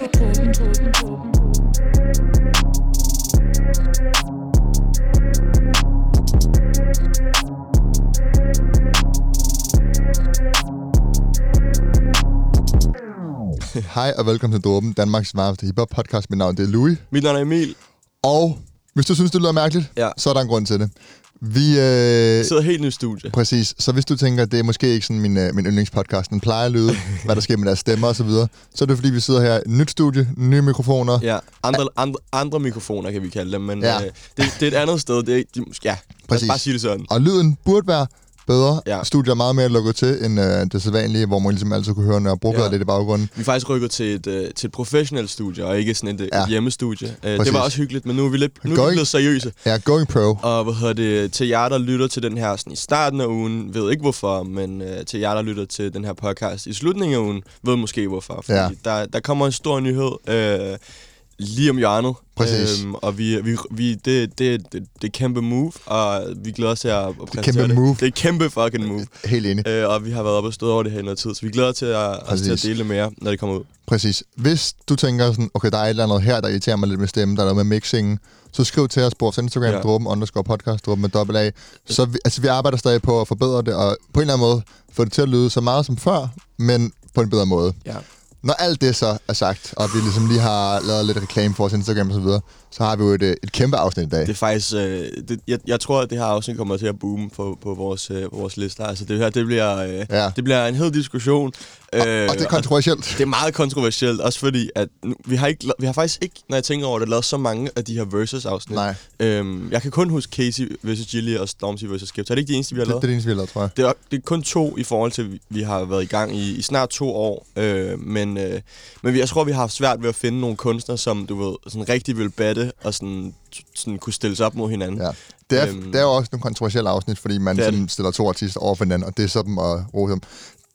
Hej og velkommen til Dråben, Danmarks varmeste hiphop podcast. Mit navn det er Louis. Mit navn er Emil. Og hvis du synes, det lyder mærkeligt, Ja. så er der en grund til det. Vi, øh, sidder helt nyt studie. præcis. Så hvis du tænker, at det er måske ikke sådan min, øh, min yndlingspodcast, den plejer at lyde, hvad der sker med deres stemmer og så videre, så er det fordi, vi sidder her i nyt studie, nye mikrofoner. Ja, andre, andre, andre mikrofoner kan vi kalde dem, men Ja. øh, det, det er et andet sted. Det er, de, ja, Præcis. bare sige det sådan. Og lyden burde være bedre. Ja. Studiet er meget mere lukket til, end øh, det sædvanlige, hvor man ligesom altid kunne høre, brugte Ja. lidt i baggrunden. Vi er faktisk rykket til et, uh, til et professionelt studie, og ikke sådan et, Ja. ja. et hjemmestudie. Præcis. det var også hyggeligt, men nu er vi lidt, nu er Going- vi blevet seriøse. Ja, going pro. Og hvad hedder det, til jer, der lytter til den her sådan, i starten af ugen, ved ikke hvorfor, men uh, til jer, der lytter til den her podcast i slutningen af ugen, ved måske hvorfor. Fordi Ja. der, der kommer en stor nyhed uh, lige om hjørnet. Præcis. Øhm, og vi, vi, vi, det, det, det, det er kæmpe move, og vi glæder os til at, at præsentere kæmpe det. move. Det er kæmpe fucking move. Helt enig. Øh, og vi har været oppe og stået over det her i noget tid, så vi glæder os til at, os til at dele det mere, når det kommer ud. Præcis. Hvis du tænker sådan, okay, der er et eller andet her, der irriterer mig lidt med stemmen, der er noget med mixingen, så skriv til os på vores Instagram. Ja. dråben underscore podcast, dråben med dobbelt A. Så vi, altså, vi arbejder stadig på at forbedre det, og på en eller anden måde få det til at lyde så meget som før, men på en bedre måde. Ja. Når alt det så er sagt, og vi ligesom lige har lavet lidt reklame for vores Instagram og så videre, så har vi jo et, øh, et kæmpe afsnit i dag. Det er faktisk, øh, det, jeg, jeg tror, at det her afsnit kommer til at boome på, på vores, øh, vores lister. Altså det her, det bliver, øh, Ja. det bliver en hed diskussion. Øh, og det er kontroversielt. det er meget kontroversielt, også fordi, at nu, vi, har ikke, vi har faktisk ikke, når jeg tænker over det, lavet så mange af de her versus-afsnit. Nej, Øhm, jeg kan kun huske Casey vs. Gilly og Stormzy vs. Skepta. Er det ikke de eneste, vi har det, det lavet? er det eneste, vi har lavet, tror jeg. Det er, det er kun to i forhold til, at vi- har været i gang i, i snart to år. Øh, men, øh, men vi- jeg tror, vi har haft svært ved at finde nogle kunstnere, som du ved, sådan rigtig vil batte og sådan, sådan kunne stille sig op mod hinanden. Ja. Det er, Øhm. det er jo også nogle kontroversielle afsnit, fordi man Det sådan stiller to artister over for hinanden, og det er sådan at rose dem.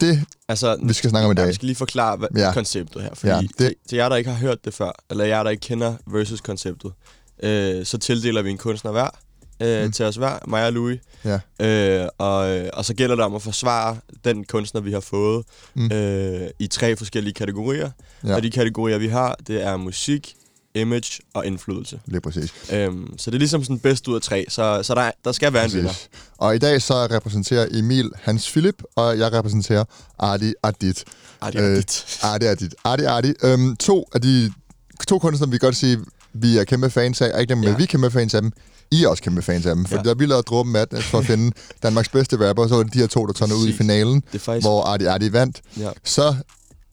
Det, Altså, vi skal snakke om i Ja, dag. vi skal lige forklare hvad, Ja. ja. konceptet her. Fordi Ja, ja, det- det... til, jer, der ikke har hørt det før, eller jer, der ikke kender versus-konceptet, øh, så tildeler vi en kunstner hver øh, Mm. til os hver, mig og Louis. Ja. Øh, og, øh, og så gælder det om at forsvare den kunstner, vi har fået Mm. øh, i tre forskellige kategorier. Ja. Ja. Og de kategorier, vi har, det er musik, image og indflydelse. Lige præcis. Øhm, så det er ligesom sådan bedst ud af tre, så, så der, der skal være en vinder. præcis. Og i dag så repræsenterer Emil Hans Philip, og jeg repræsenterer Ardi. Ej, det er Øh. Ardi Adit. Ardi Ardi. Øhm, to af de to kunstnere, vi kan godt sige, vi er kæmpe fans af, og ikke dem, ja. Vi er kæmpe fans af dem. I er også kæmpe fans af dem, for ja. Da vi lavede Dråben Madness for at finde Danmarks bedste rapper, så var det de her to, der tårnede ud i Præcis. finalen, faktisk... hvor Ardi Ardi vandt. ja. Så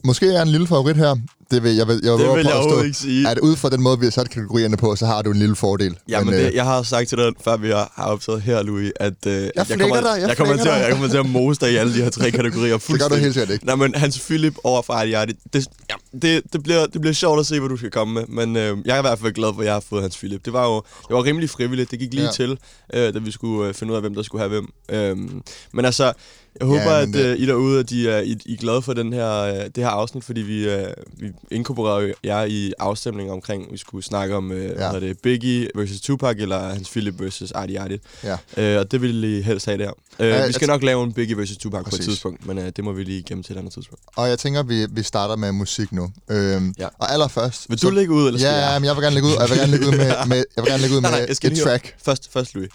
måske er en lille favorit her. Det vil jeg, vil, jeg vil Det vil jeg overhovedet ikke sige. at ud fra den måde, vi har sat kategorierne på, så har du en lille fordel. Ja, men, øh, det, jeg har sagt til dig, før vi har optaget her, Louis, at øh, jeg, flækker kommer, dig, jeg jeg, kommer til, dig. jeg kommer til at mose dig i alle de her tre kategorier det gør du helt sikkert ikke. Nej, men Hans Philip over for Adi Adi, det, ja, det, det, bliver, det bliver sjovt at se, hvad du skal komme med. Men øh, jeg er i hvert fald glad for, at jeg har fået Hans Philip. Det var jo det var rimelig frivilligt. Det gik lige Ja. til, øh, da vi skulle øh, finde ud af, hvem der skulle have hvem. Øhm, men altså, jeg håber, Ja, ja, men at det- øh, I derude, at I, er, I, I er glade for den her, øh, det her afsnit, fordi vi, øh, vi inkorporerer jer i afstemningen omkring, vi skulle snakke om øh, Ja. ja. det, Biggie versus Tupac, eller Hans Philip versus Adi Adi. Ja. Øh, og det vil I helst have der. Øh, Ja, vi skal nok lave en Biggie versus Tupac på Præcis. et tidspunkt, men øh, det må vi lige gemme til et andet tidspunkt. Og jeg tænker, vi, vi starter med musik nu. Øhm, Ja. Og allerførst... Vil du lægge ud, eller skal Ja, jeg? men jeg vil gerne lægge ud, og jeg vil gerne lægge ud med, med, jeg vil gerne lægge ud Nej, med nej, skal et høre- track. Først, først Louis.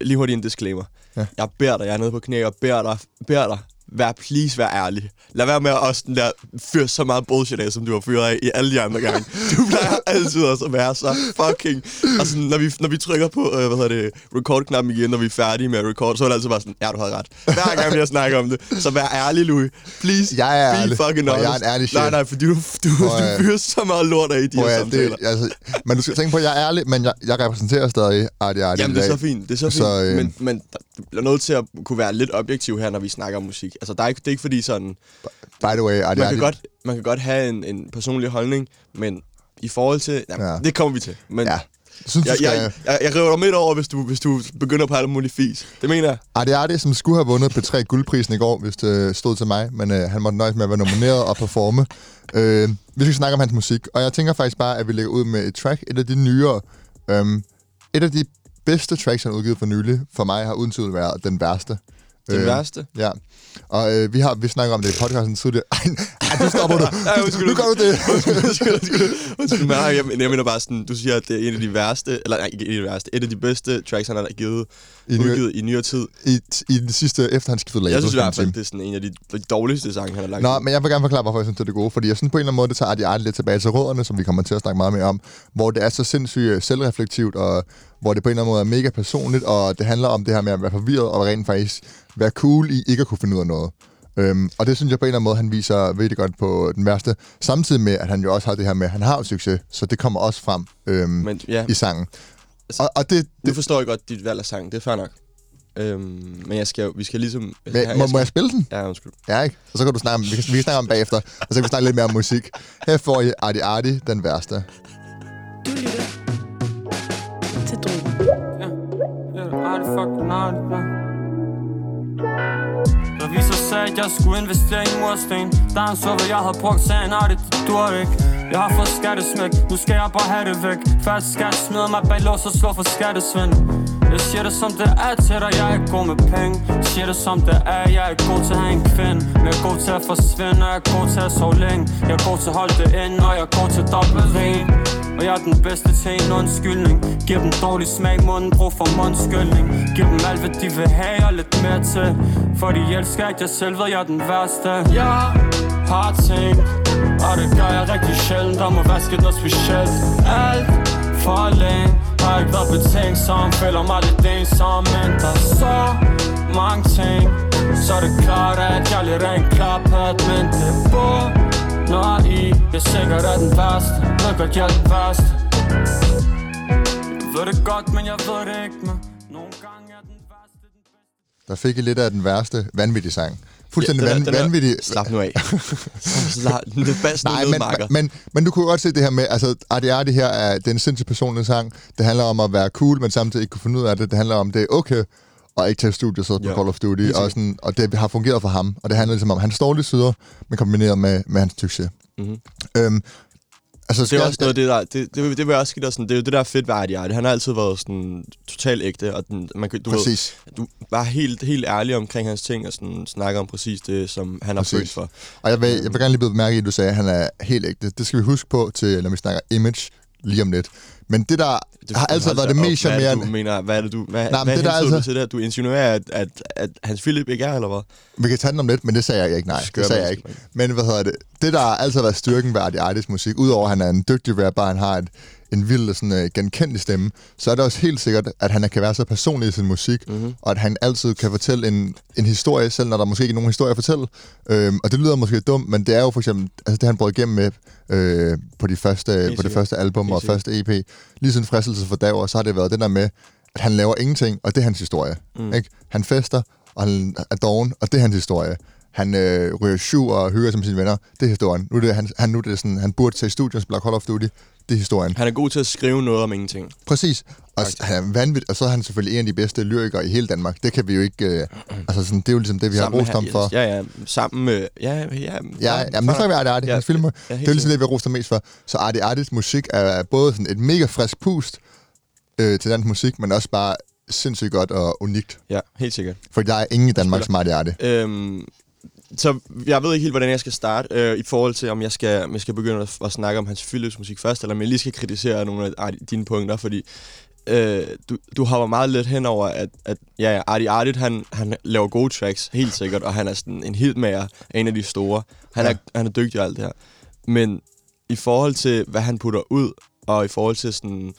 Lige hurtigt en disclaimer. Ja. Jeg beder dig, jeg er nede på knæ og beder dig, beder dig, vær please, vær ærlig. Lad være med at også den der fyre så meget bullshit af, som du har fyret af i alle de andre gange. Du plejer altid også at være så fucking... Altså, når vi, når vi trykker på, øh, hvad hedder det, record-knappen igen, når vi er færdige med at record, så er det altid bare sådan, ja, du havde ret. Hver gang vi har snakket om det. Så vær ærlig, Louis. Please, Jeg er be ærlig, fucking og jeg er honest. en ærlig Nej, sjæl. nej, fordi du, du, du, du fyrer så meget lort af i de her samtaler. det, altså, men du skal tænke på, at jeg er ærlig, men jeg, jeg repræsenterer stadig Arti Arti Jamen, det er så fint. Det er så fint. Så, øh. Men, men der bliver nødt til at kunne være lidt objektiv her, når vi snakker om musik. Altså, der er ikke, det er ikke fordi sådan... By the way, Man kan, godt, man kan godt have en, en personlig holdning, men i forhold til... Jamen, Ja. Det kommer vi til. Men Ja. synes, jeg, skal... jeg, jeg, jeg river dig midt over, hvis du, hvis du begynder på alt muligt fis. Det mener jeg. Arti Arti, som skulle have vundet P3 Guldprisen i går, hvis det stod til mig, men øh, han måtte nøjes med at være nomineret og performe. Øh, vi skal snakke om hans musik, og jeg tænker faktisk bare, at vi lægger ud med et track, et af de nyere. Øhm, et af de bedste tracks, han har udgivet for nylig, for mig har uden tvivl været den værste. Den Øh, værste? Ja. Og øh, vi har vi snakker om det i podcasten tidligere. Ej, ej, du stopper nu. Ej, undskyld, nu gør du det. undskyld, undskyld, undskyld. Nej, jeg, jeg mener bare sådan, du siger, at det er en af de værste, eller nej, ikke en af de værste, et af de bedste tracks, han har givet, I nyere- udgivet i nyere tid. I, I den sidste, efter han skiftede label. Jeg synes i hvert fald, det er sådan en af de, de dårligste sange, han har lagt. Nå, men jeg vil gerne forklare, hvorfor jeg synes, det er det gode. Fordi jeg synes på en eller anden måde, det tager de lidt tilbage til rødderne, som vi kommer til at snakke meget mere om. Hvor det er så sindssygt øh, selvreflektivt, og hvor det på en eller anden måde er mega personligt, og det handler om det her med at være forvirret, og rent faktisk være cool i ikke at kunne finde ud af noget. Øhm, og det synes jeg på en eller anden måde, han viser virkelig godt på den værste. Samtidig med, at han jo også har det her med, at han har succes, så det kommer også frem øhm, Men ja, i sangen. Og, og det, nu det forstår jeg godt dit valg af sang, det er fair nok. Øhm, men jeg skal jo, vi skal ligesom... men, må, må jeg spille den? Ja, undskyld. Ja, ikke? Og så kan du snakke om, vi kan, vi kan snakke om bagefter, og så kan vi snakke lidt mere om musik. Her får I Arti Arti, den værste. Du lytter til Drogen. Ja, ja, det fucking er Revisor sagde, at jeg skulle investere i en mursten Da han så, hvad jeg havde brugt, sagde han, det dur ikke jeg har fået skattesmæk, nu skal jeg bare have det væk. Fast skat smider mig bag lås og slår for skattesvind Jeg siger det som det er til dig, jeg er ikke god med penge. Jeg siger det som det er, jeg er ikke god til at have en kvinde. Men jeg er god til at forsvinde, og jeg er god til at sove længe. Jeg er god til at holde det ind, og jeg er god til dobbelt ren og jeg er den bedste til en undskyldning. Giv dem dårlig smag i munden, brug for mundskyldning Giv dem alt hvad de vil have og lidt mere til. For de elsker at jeg selv ved jeg er den værste. Yeah par ting. Og det gør jeg rigtig sjældent. Om at vaske noget specielt. Alt for længe Har ikke været betænksom. Føler mig lidt ensom Men der er så mange ting. Så er det klart at jeg er lidt rent klaphat Men det bor når I. Er sikkert er den værste. Ved godt, jeg er den værste. Jeg ved det godt, men jeg ved det ikke Men nogle gange er den værste den bedste. Der fik I lidt af den værste vanvittige sang. Fuldstændig Ja, den er- van, den vanvittig. Slap nu af. Slap, bedst Nej, men, makker. men, men du kunne godt se det her med, altså Arti Arti her er, det er en sindssygt personlig sang. Det handler om at være cool, men samtidig ikke kunne finde ud af det. Det handler om, det er okay og ikke tage studiet så på Ja, Call of Duty. Og, sådan, og det har fungeret for ham. Og det handler ligesom om hans dårlige sider, men kombineret med, med hans succes. Mhm. Øhm, altså, Det er også noget det, der... Det, det, det vil jeg også give dig sådan... Det er jo det, der er fedt ved Artie. Han har altid været sådan totalt ægte, og den, man, kan- du, ved, Præcis. du var helt, helt ærlig omkring hans ting, og sådan snakker om præcis det, som han har Præcis. følt for. Og jeg vil, jeg vil gerne lige blive mærke i, at du sagde, at han er helt ægte. Det skal vi huske på, til, når vi snakker image lige om lidt. Men det, der Det, har altid været det mest Hvad er charmerende... du mener? Hvad er det, du... Hvad, Nej, hvad det der hentyder du altså- til det? Du insinuerer, at, at, at Hans Philip ikke er, eller hvad? Vi kan tage den om lidt, men det sagde jeg ikke. Nej, Skør det sagde jeg ikke. Men hvad hedder det? Det, der har altid været styrken ved Artie Artis musik, udover at han er en dygtig rapper, han har et, en vild, sådan, uh, genkendelig stemme, så er det også helt sikkert, at han kan være så personlig i sin musik, Mhm. mm-hmm. og at han altid kan fortælle en, en historie, selv når der måske ikke er nogen historie at fortælle. Øhm, og det lyder måske dumt, men det er jo for eksempel, altså det han brød igennem med øh, på, de første, på det første album og første EP, lige siden fristelse for Dager, så har det været det der med, at han laver ingenting, og det er hans historie. Mm. Ikke? Han fester, og han er doven, og det er hans historie. Han øh, ryger syv og hygger sig med sine venner. Det er historien. Nu er det, han, han, nu er det sådan, han burde tage i studiet spille Call of Duty. Det er historien. Han er god til at skrive noget om ingenting. Præcis. Og s- han er vanvittig, og så er han selvfølgelig en af de bedste lyrikere i hele Danmark. Det kan vi jo ikke... Øh, altså sådan, det er jo ligesom det, vi har Sammen med rost ham for. Ja, ja. Sammen med... Ja, ja. Ja, Ja, ja men nu snakker vi Artie Artie, Ja, hans film. ja, det er jo ligesom det, vi har rost ham mest for. Så Artie Arties musik er både sådan et mega frisk pust øh, til dansk musik, men også bare sindssygt godt og unikt. Ja, helt sikkert. For der er ingen i Danmark som Artie Artie. Øhm, så jeg ved ikke helt, hvordan jeg skal starte øh, i forhold til, om jeg skal, om jeg skal begynde at, at snakke om hans Philips musik først, eller om jeg lige skal kritisere nogle af dine punkter, fordi øh, du, du hopper meget lidt hen over, at, at ja, Artie Artie, han, han laver gode tracks, helt sikkert, og han er sådan en hitmager, en af de store. Han, Ja. er, han er dygtig og alt det her. Men i forhold til, hvad han putter ud, og i forhold til sådan,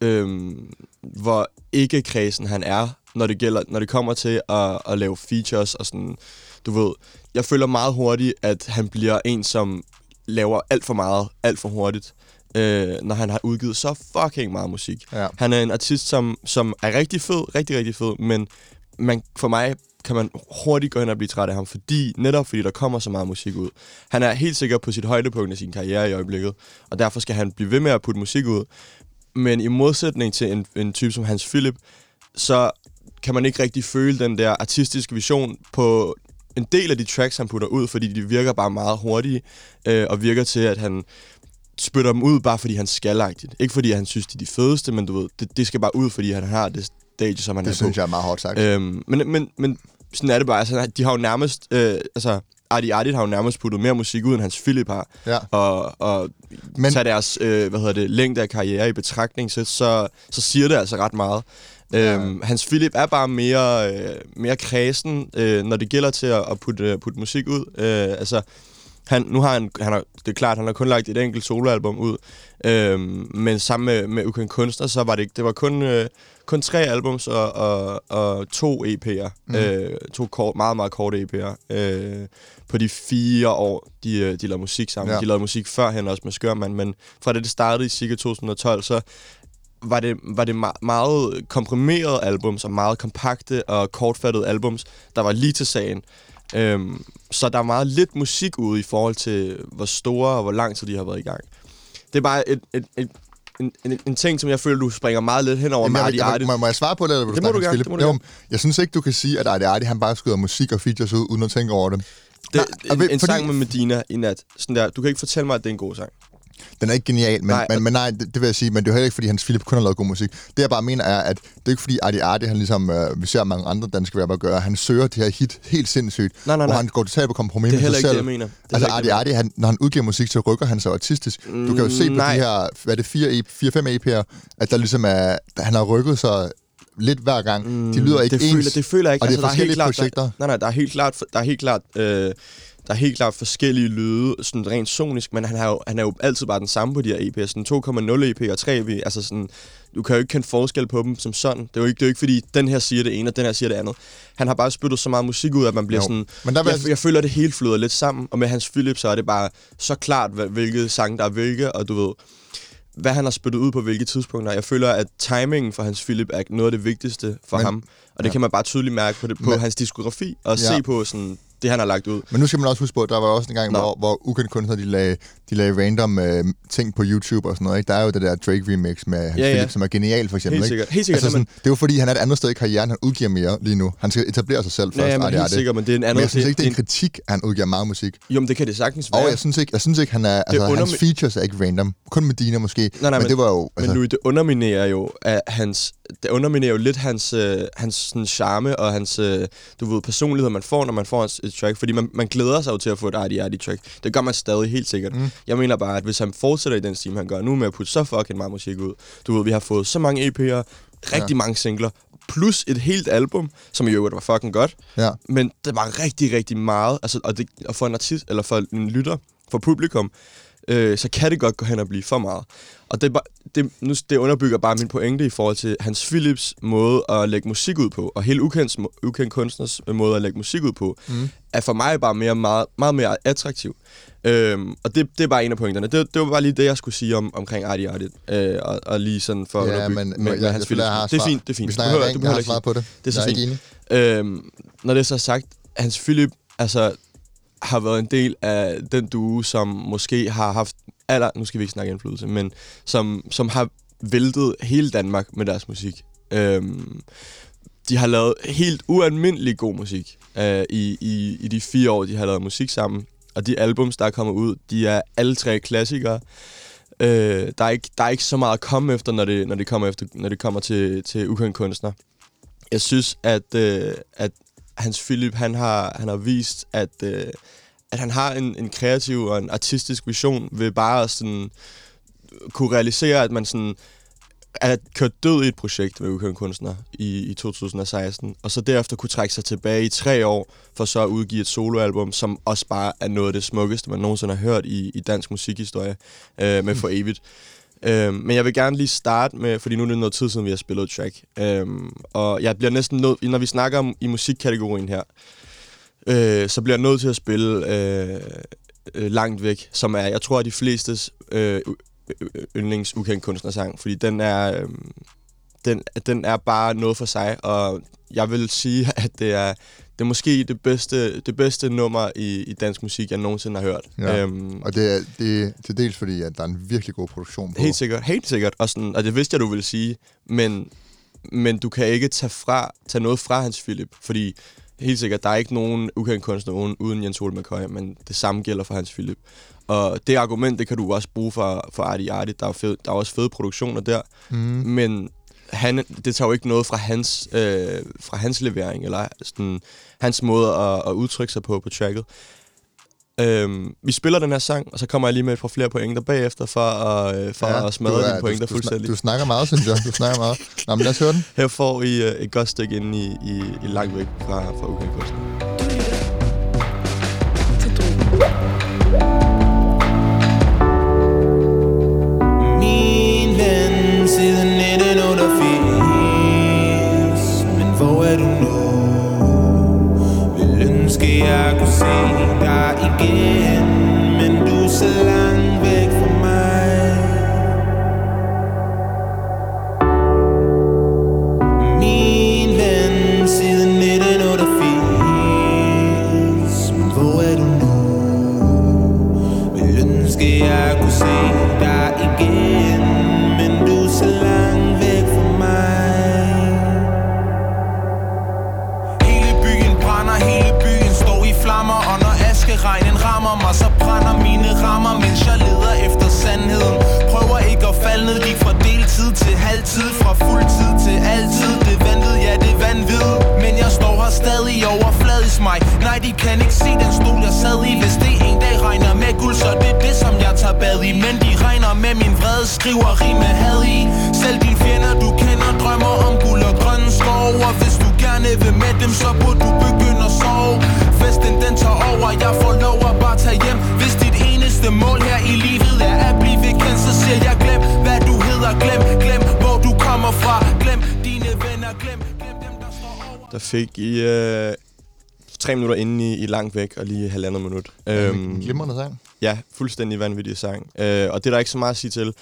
øhm, hvor ikke kredsen han er, når det, gælder, når det kommer til at, at lave features og sådan, du ved, jeg føler meget hurtigt, at han bliver en, som laver alt for meget, alt for hurtigt, øh, når han har udgivet så fucking meget musik. Ja. Han er en artist, som, som er rigtig fed, rigtig, rigtig fed, men man, for mig kan man hurtigt gå hen og blive træt af ham, fordi, netop fordi der kommer så meget musik ud. Han er helt sikkert på sit højdepunkt af sin karriere i øjeblikket, og derfor skal han blive ved med at putte musik ud. Men i modsætning til en, en type som Hans Philip, så kan man ikke rigtig føle den der artistiske vision på en del af de tracks, han putter ud, fordi de virker bare meget hurtige, øh, og virker til, at han spytter dem ud, bare fordi han skal -agtigt. Ikke fordi han synes, de er de fedeste, men du ved, det, det skal bare ud, fordi han har det stage, som han Det er synes på. jeg er meget hårdt sagt. Øhm, men, men, men sådan er det bare. Altså, de har jo nærmest... Øh, altså, Artie Artie har jo nærmest puttet mere musik ud, end hans Philip har. Ja. Og, og Men- Men, tage deres øh, hvad hedder det, længde af karriere i betragtning, så, så, så siger det altså ret meget. Ja. Øhm, hans Philip er bare mere, øh, mere kredsen, øh, når det gælder til at, at putte, putte musik ud. Øh, altså, han, nu har han, han har, det er klart, han har kun lagt et enkelt soloalbum ud, øhm, men sammen med, med Ukendt Kunstner, så var det, ikke- det var kun, øh, kun tre albums og, og, og to EP'er. Mm. Øh, to kort, meget, meget korte EP'er. Øh, på de fire år, de, øh, de lavede musik sammen. Ja. De lavede musik førhen også med Skørmand, men fra da det startede i cirka 2012, så var det, var det me- meget komprimerede albums og meget kompakte og kortfattede albums, der var lige til sagen. Øhm, så der er meget lidt musik ude i forhold til, hvor store og hvor lang tid de har været i gang. Det er bare et, et, et, en, en, en ting, som jeg føler, du springer meget lidt hen over Jamen, jeg, Artie. må, må jeg svare på det, eller vil du Det må du gerne, det må du Jo, gerne. Jeg synes ikke, du kan sige, at Artie Artie, han bare skyder musik og features ud, uden at tænke over det. Det, Nej, en, ved- en fordi- sang med Medina i nat. Sådan der. Du kan ikke fortælle mig, at det er en god sang. Den er ikke genial, men nej, men, men nej, det, det vil jeg sige, men det er heller ikke, fordi hans Philip kun har lavet god musik. Det jeg bare mener er, at det er ikke fordi Artie Artie, han ligesom, øh, vi ser mange andre danske rapper gøre, han søger det her hit helt sindssygt, Nej, nej, hvor nej. han går totalt på kompromis Det er med heller sig ikke selv. det, jeg mener. Det er altså det, Artie, han, når han udgiver musik, så rykker han sig artistisk. Du kan jo se på nej. de her, hvad er det, 4-5 EP'er, at der ligesom er, han har rykket sig lidt hver gang. De lyder ikke Mm, det ens. Føler, det føler jeg ikke. og det er der helt forskellige klart, projekter. Der, nej, nej, der er helt klart, der er helt klart, øh, der er helt klart forskellige lyde, sådan rent sonisk, men han, har jo, han er jo altid bare den samme på de her EP'er. Sådan 2,0 EP og 3 EP, altså sådan, du kan jo ikke kende forskel på dem som sådan. Det er jo ikke, det er jo ikke fordi, den her siger det ene, og den her siger det andet. Han har bare spyttet så meget musik ud, at man bliver Jo. sådan... Men der vil jeg, jeg- jeg, føler, at det hele flyder lidt sammen, og med hans Philip, så er det bare så klart, hvilke sange der er hvilke, og du ved, hvad han har spyttet ud på hvilke tidspunkter. Jeg føler, at timingen for hans Philip er noget af det vigtigste for Men- ham. Og det ja. kan man bare tydeligt mærke på, det, på Men- hans diskografi, og Ja. se på sådan, det, han har lagt ud. Men nu skal man også huske på, at der var også en gang, Nå. hvor, hvor ukendte kunstnere, de lagde, de lagde random øh, ting på YouTube og sådan noget. Ikke? Der er jo det der Drake-remix med hans Ja, ja. Philip, som er genial, for eksempel. Helt ikke? sikkert. Helt sikkert. Altså sådan, men, det er jo fordi, han er et andet sted i karrieren. Han udgiver mere lige nu. Han skal etablere sig selv først. ja, ja, men helt det. sikkert, men det er en anden... Men jeg synes ikke, det er en kritik, at han udgiver meget musik. jo, men det kan det sagtens være. Og jeg synes ikke, jeg synes ikke han er, altså, under- hans features er ikke random. Kun Medina måske. nej, men, men- det var jo... Men Altså, Louis, det underminerer jo at hans, det underminerer jo lidt hans, øh, hans sådan, charme og hans øh, du ved, personlighed, man får, når man får et, track. Fordi man, man glæder sig jo til at få et Artie Artie track. Det gør man stadig helt sikkert. Mm. Jeg mener bare, at hvis han fortsætter i den stil, han gør nu med at putte så fucking meget musik ud. Du ved, vi har fået så mange EP'er, rigtig ja. mange singler, plus et helt album, som i øvrigt var fucking godt. ja. Men det var rigtig, rigtig meget. Altså, og, det, og for en artist, eller for en lytter, for publikum, øh, så kan det godt gå hen og blive for meget. Og det, det, nu, det underbygger bare min pointe i forhold til Hans Philips måde at lægge musik ud på, og hele ukendt, ukendt kunstners måde at lægge musik ud på, mm. er for mig bare mere, meget, meget mere attraktiv. Øhm, og det, det er bare en af pointerne. Det, det var bare lige det, jeg skulle sige om, omkring Artie Artie. Øh, og, og lige sådan for at Ja, underbygge men med, jeg, med jeg, Hans jeg jeg har Philips. Det er fint, det er fint. Vi Du snakker behøver- ikke, du jeg har behøver ikke svaret på det. Det er så jeg fint. Øhm, når det er så sagt, Hans Philip altså, har været en del af den duo, som måske har haft aller, nu skal vi ikke snakke indflydelse, men som, som har væltet hele Danmark med deres musik. Øhm, de har lavet helt ualmindelig god musik øh, i, i, i de fire år, de har lavet musik sammen. Og de albums, der er kommet ud, de er alle tre klassikere. Øh, der, er ikke, der er ikke så meget at komme efter, når det, når det kommer, efter, når det kommer til, til ukendt kunstner. Jeg synes, at, øh, at Hans Philip, han har, han har vist, at, øh, at han har en, en kreativ og en artistisk vision ved bare at sådan, kunne realisere, at man sådan er kørt død i et projekt med ukendte kunstner i, i 2016, og så derefter kunne trække sig tilbage i tre år, for så at udgive et soloalbum, som også bare er noget af det smukkeste, man nogensinde har hørt i, i dansk musikhistorie, øh, med For Evigt. Øh, men jeg vil gerne lige starte med, fordi nu er det noget tid siden, vi har spillet track, øh, og jeg bliver næsten nødt, når vi snakker om i musikkategorien her, øh, så bliver jeg nødt til at spille øh, øh, Langt Væk, som er, jeg tror, at de flestes øh, yndlings ukendt kunstnersang, fordi den er, øh, den, den er bare noget for sig, og jeg vil sige, at det er, det er måske det bedste, det bedste nummer i, i dansk musik, jeg nogensinde har hørt. Ja. Øhm, Og det er, det er til dels fordi, at der er en virkelig god produktion på. Helt sikkert, helt sikkert. Og, sådan, og det vidste jeg, du ville sige. Men, men du kan ikke tage, fra, tage noget fra Hans Philip, fordi helt sikkert, der er ikke nogen ukendt kunstner uden, Jens Ole McCoy, men det samme gælder for Hans Philip. Og det argument, det kan du også bruge for, for Artie Artie. Der er, fed, der er også fede produktioner der. Mm. Men han, det tager jo ikke noget fra hans, øh, fra hans levering, eller sådan, hans måde at, at udtrykke sig på på tracket. Øhm, vi spiller den her sang, og så kommer jeg lige med et par flere pointer bagefter, for, at, øh, for ja, at smadre dine pointer du, fuldstændig. Du, du snakker meget, synes jeg. Du snakker meget. Nå, men lad os høre den. Her får I øh, et godt stykke ind i, i, i langt væk fra, fra Drogen. Min ven siden 1988 Vil ønske jeg kunne se dig igen Men du så langt i Men de regner med min vrede, skriver rime had i. Selv dine fjender, du kender, drømmer om guld og grønne skov. Og hvis du gerne vil med dem, så burde du begynde at sove. Festen den tager over, jeg får lov at bare tage hjem. Hvis dit eneste mål her i livet er at blive kendt Så siger jeg glem, hvad du hedder, glem, glem, hvor du kommer fra. Glem dine venner, glem, glem dem, der står over. Der fik I øh, tre minutter inde i, i langt væk, og lige halvandet minut. Øhm, glimrende sang. Ja, fuldstændig vanvittig sang. Øh, og det er der ikke så meget at sige til.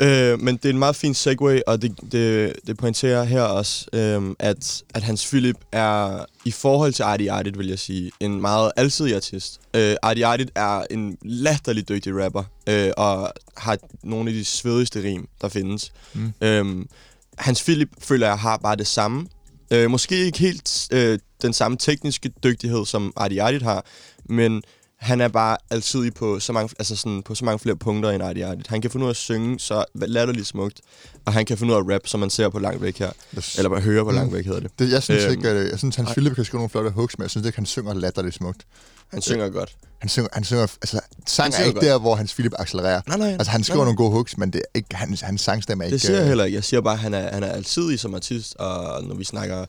Øh, men det er en meget fin segue, og det, det, det pointerer her også, øh, at, at Hans Philip er, i forhold til Artie Artit, vil jeg sige, en meget alsidig artist. Øh, Artie Artit er en latterlig dygtig rapper, øh, og har nogle af de svedigste rim, der findes. Mm. Øh, Hans Philip føler jeg har bare det samme. Øh, måske ikke helt øh, den samme tekniske dygtighed, som Artie Artit har, men han er bare altid på så mange, altså sådan, på så mange flere punkter end Artie Artit. Han kan finde ud af at synge så latterligt smukt, og han kan finde ud af at rap, som man ser på langt væk her. Yes. Eller bare høre på Mm. langt væk hedder det. Det, jeg synes Øhm, ikke, at, jeg synes, Hans ej. Philip kan skrive nogle flotte hooks, men jeg synes ikke, han synger latterligt smukt. Han synger godt. Han synger, han synger, altså, sang Han er synger ikke godt. der, hvor Hans Philip accelererer. Nej, nej. Altså, han skriver nej, nogle gode hooks, men det er ikke, hans, hans sangstemme er ikke... Det siger jeg øh, heller ikke. Jeg siger bare, at han er, han er altidig som artist, og når vi snakker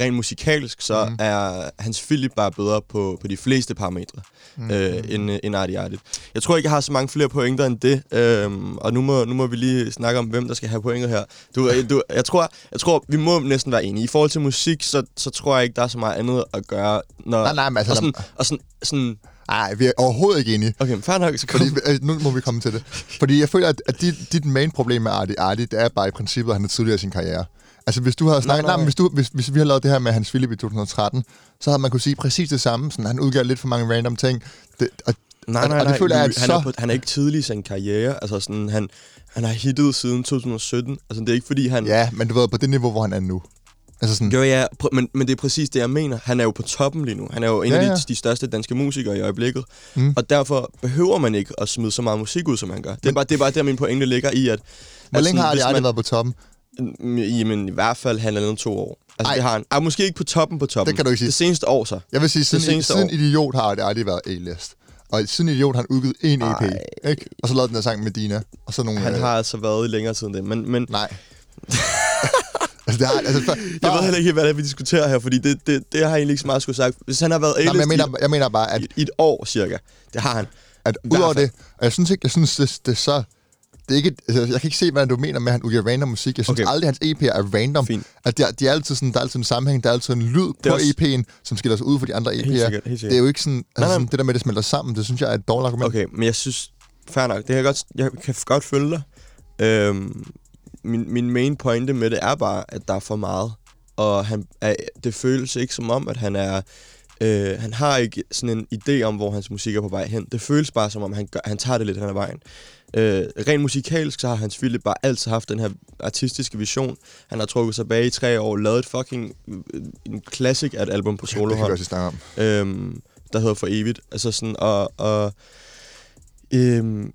rent musikalsk, så mm. er Hans Philip bare bedre på, på de fleste parametre mm. øh, end, øh, end Artie Artit. Jeg tror ikke, jeg har så mange flere pointer end det, øhm, og nu må, nu må vi lige snakke om, hvem der skal have pointer her. Du, øh, du, jeg, tror, jeg tror, vi må næsten være enige. I forhold til musik, så, så tror jeg ikke, der er så meget andet at gøre. Når, Nej, nej, men altså... og sådan, og sådan, sådan, Nej, vi er overhovedet ikke enige. okay, fair nok, så kom. Fordi, øh, nu må vi komme til det. Fordi jeg føler, at, at dit, dit main problem med Artie Artie, det er bare i princippet, at han er tidligere i sin karriere. Altså, hvis du havde snakket... Nej, nej. nej, men hvis, du, hvis, hvis vi havde lavet det her med Hans Philip i 2013, så havde man kunne sige præcis det samme. Sådan, han udgav lidt for mange random ting. Det, og, Nej, og- nej, og det nej. føler jeg, at han, så- er på, han er ikke tidlig i sin karriere. Altså sådan, han, han har hittet siden 2017. Altså, det er ikke fordi, han... ja, men du ved, på det niveau, hvor han er nu. Altså sådan... Jo, ja, men, men det er præcis det, jeg mener. Han er jo på toppen lige nu. Han er jo en Ja, af de, ja. de største danske musikere i øjeblikket. Mm. Og derfor behøver man ikke at smide så meget musik ud, som han gør. Det er bare, det er bare der, min pointe ligger i, at... Hvor længe har Artie hvis Artie været på toppen? Jamen, i hvert fald halvandet to år. Altså, Ej. Ej. det har han. Ah, måske ikke på toppen på toppen. Det kan du ikke sige. Det seneste år, så. Jeg vil sige, siden, seneste siden år. Idiot har Artie Artie været A-list. Og siden Idiot har han udgivet en EP, Ej. ikke? Og så lavede den der sang med Dina. Og så nogle... Han øh, har altså været i længere tid end det. Men, men Nej. altså, det har, altså, for, jeg ved heller ikke, hvad det er, vi diskuterer her, fordi det, det, det har jeg egentlig ikke så meget skulle sagt. Hvis han har været Nej, men jeg A-list mener, jeg mener bare, at i, i et år cirka, det har han. at udover det, og jeg synes ikke, jeg synes, det, det er så... Det er ikke, altså, jeg kan ikke se, hvad du mener med, at han udgiver random musik. Jeg synes okay. Aldrig, at hans EP'er er random. Fint. At de, er- de er altid sådan, der er altid en sammenhæng, der er altid en lyd på også- EP'en, som skiller sig ud fra de andre EP'er. Helt sikkert, helt Det er sikkert. jo ikke sådan, altså, Nej, nej. sådan, det der med, at det smelter sammen, det synes jeg er et dårligt argument. Okay, men jeg synes, fair nok, det kan jeg godt, jeg kan godt følge dig. Øhm, min, min main pointe med det er bare, at der er for meget. Og han er, det føles ikke som om, at han er... Øh, han har ikke sådan en idé om, hvor hans musik er på vej hen. Det føles bare som om, han, gør, han tager det lidt hen ad vejen. Øh, rent musikalsk, så har Hans Philip bare altid haft den her artistiske vision. Han har trukket sig bag i tre år, lavet et fucking øh, en classic af et album på det kan vi solohånd også snakke om. øhm, der hedder For Evigt. Altså sådan, og, og øhm,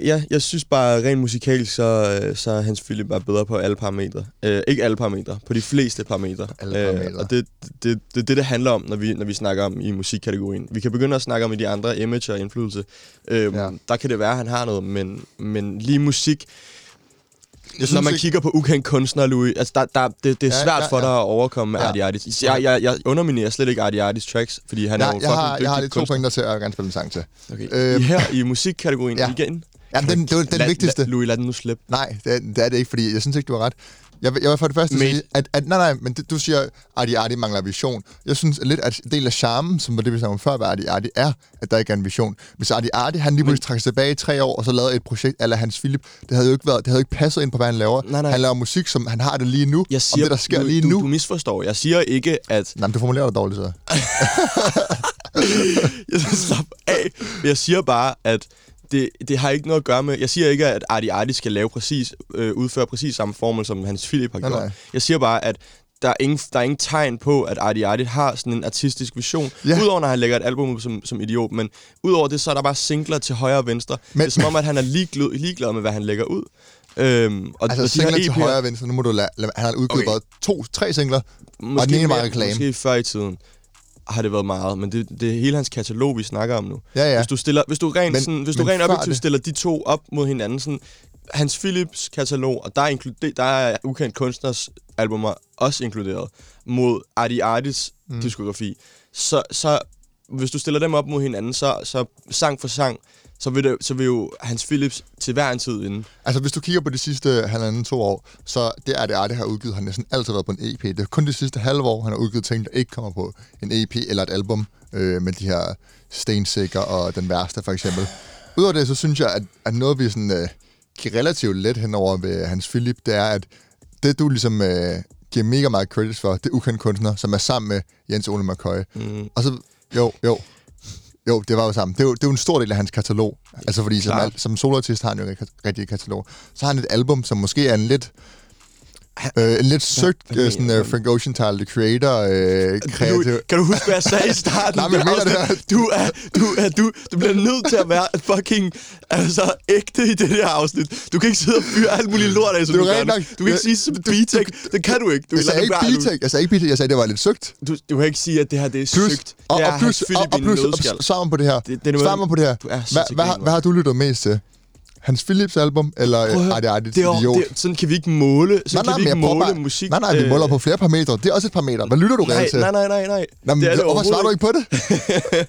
ja, jeg synes bare, rent musikalsk, så, øh, så er Hans Philip bare bedre på alle parametre. Øh, ikke alle parametre, på de fleste parametre. Alle parametre. og det er det, det, det, det handler om, når vi, når vi snakker om i musikkategorien. Vi kan begynde at snakke om i de andre image og indflydelse. Øh, ja. Der kan det være, at han har noget, men, men lige musik... Jeg Når synes man ikke- kigger på ukendt kunstner, Louis, altså der, der, det, det er Ja, svært ja, for ja. dig at overkomme Ja. Artie Artis. Jeg, jeg, jeg underminerer slet ikke Artie Artis tracks, fordi han er jo Jeg, fucking har, jeg har dygtig lige to pointer til at gerne spille en sang til. Okay. Øh, her i musikkategorien Ja. ja. igen. Jamen, den, det var den lad, vigtigste. Lad, Louis, lad den nu slippe. Nej, det er, det er det ikke, fordi jeg synes ikke, du har ret. Jeg, vil- jeg vil for det første Mate. sige, at, at nej, nej, men det, du siger, at Arti mangler vision. Jeg synes lidt, at en del af charmen, som var det, vi snakkede om før, hvad Arti Arti er, at der ikke er en vision. Hvis Arti Arti, han lige pludselig trak sig tilbage i tre år, og så lavede et projekt eller Hans Philip, det havde jo ikke, været, det havde ikke passet ind på, hvad han laver. Nej, nej. Han laver musik, som han har det lige nu, Jeg siger, om det, der sker du, lige du, nu. Du misforstår. Jeg siger ikke, at... Nej, men du formulerer det dårligt, så. Jeg slap af. Jeg siger bare, at det, det har ikke noget at gøre med... Jeg siger ikke, at Artie Artie skal lave præcis, øh, udføre præcis samme formel, som Hans Philip har Nej, gjort. nej. Jeg siger bare, at der er, ingen, der er ingen tegn på, at Artie Artie har sådan en artistisk vision. Ja. Udover når han lægger et album ud som, som idiot. Men udover det, så er der bare singler til højre og venstre. Men- det er som om, at han er ligeglad, ligeglad med, hvad han lægger ud. Øhm, og, Altså, og singler til EP'er højre og venstre, nu må du lade, lade han har udgivet Okay. både to, tre singler, Måske den ene var reklame. Måske før i tiden har det været meget, men det, det er hele hans katalog, vi snakker om nu. Ja, ja. Hvis du, stiller, hvis du rent, Men- sådan, hvis du rent objektivt det- stiller de to op mod hinanden, sådan, Hans Philips katalog, og der er, der er ukendt kunstners albumer også inkluderet, mod Artie Artis mm. diskografi, så, så hvis du stiller dem op mod hinanden, så, så sang for sang, så vil, det, så vil jo Hans Philips til hver en tid inden. Altså, hvis du kigger på de sidste halvanden to år, så det er det, Arte har udgivet. Han har næsten altid været på en EP. Det er kun de sidste halve år, han har udgivet ting, der ikke kommer på en EP eller et album øh, med de her Stensikker og Den Værste, for eksempel. Udover det, så synes jeg, at, at noget, vi sådan, øh, giver relativt let henover ved Hans Philip, det er, at det, du ligesom øh, giver mega meget credits for, det er ukendt kunstner, som er sammen med Jens Ole McCoy. Mm. Og så, jo, jo. Jo, det var jo sammen. Det er jo, det er jo en stor del af hans katalog. Altså fordi som, Klart. al, som soloartist har han jo ikke rigtig katalog. Så har han et album, som måske er en lidt... Øh, en lidt søgt, hvad øh, sådan uh, du? Frank Ocean The Creator, øh, kreativ... du, kan du huske, hvad jeg sagde i starten? Nej, men jeg mener det afsnit? du, er, du, er, du, du bliver nødt til at være fucking altså, ægte i det her afsnit. Du kan ikke sidde og fyre alt muligt lort af, som du jo gør nok. Du kan ikke sige som B-Tech. Det kan du ikke. Du Jeg sagde ikke. B-Tech, jeg sagde ikke B-Tech, jeg sagde, det var lidt søgt. Du, du kan ikke sige, at det her det er Plus, sygt. og, og plus, og, og plus, og, mig på det her. Det- det mig på det her. Du er Hvad, hvad har du lyttet mest til? Hans Philips album, eller Arte det er, jo- Idiot? det, sådan kan vi ikke måle, sådan Nej, nej, kan vi ikke måle bare... musik. Nej, nej, vi øh, måler på flere parametre. Det er også et parameter. Hvad lytter du nej, til? nej, nej, nej, nej. Nå, men, det er det hvorfor svarer du ikke på det?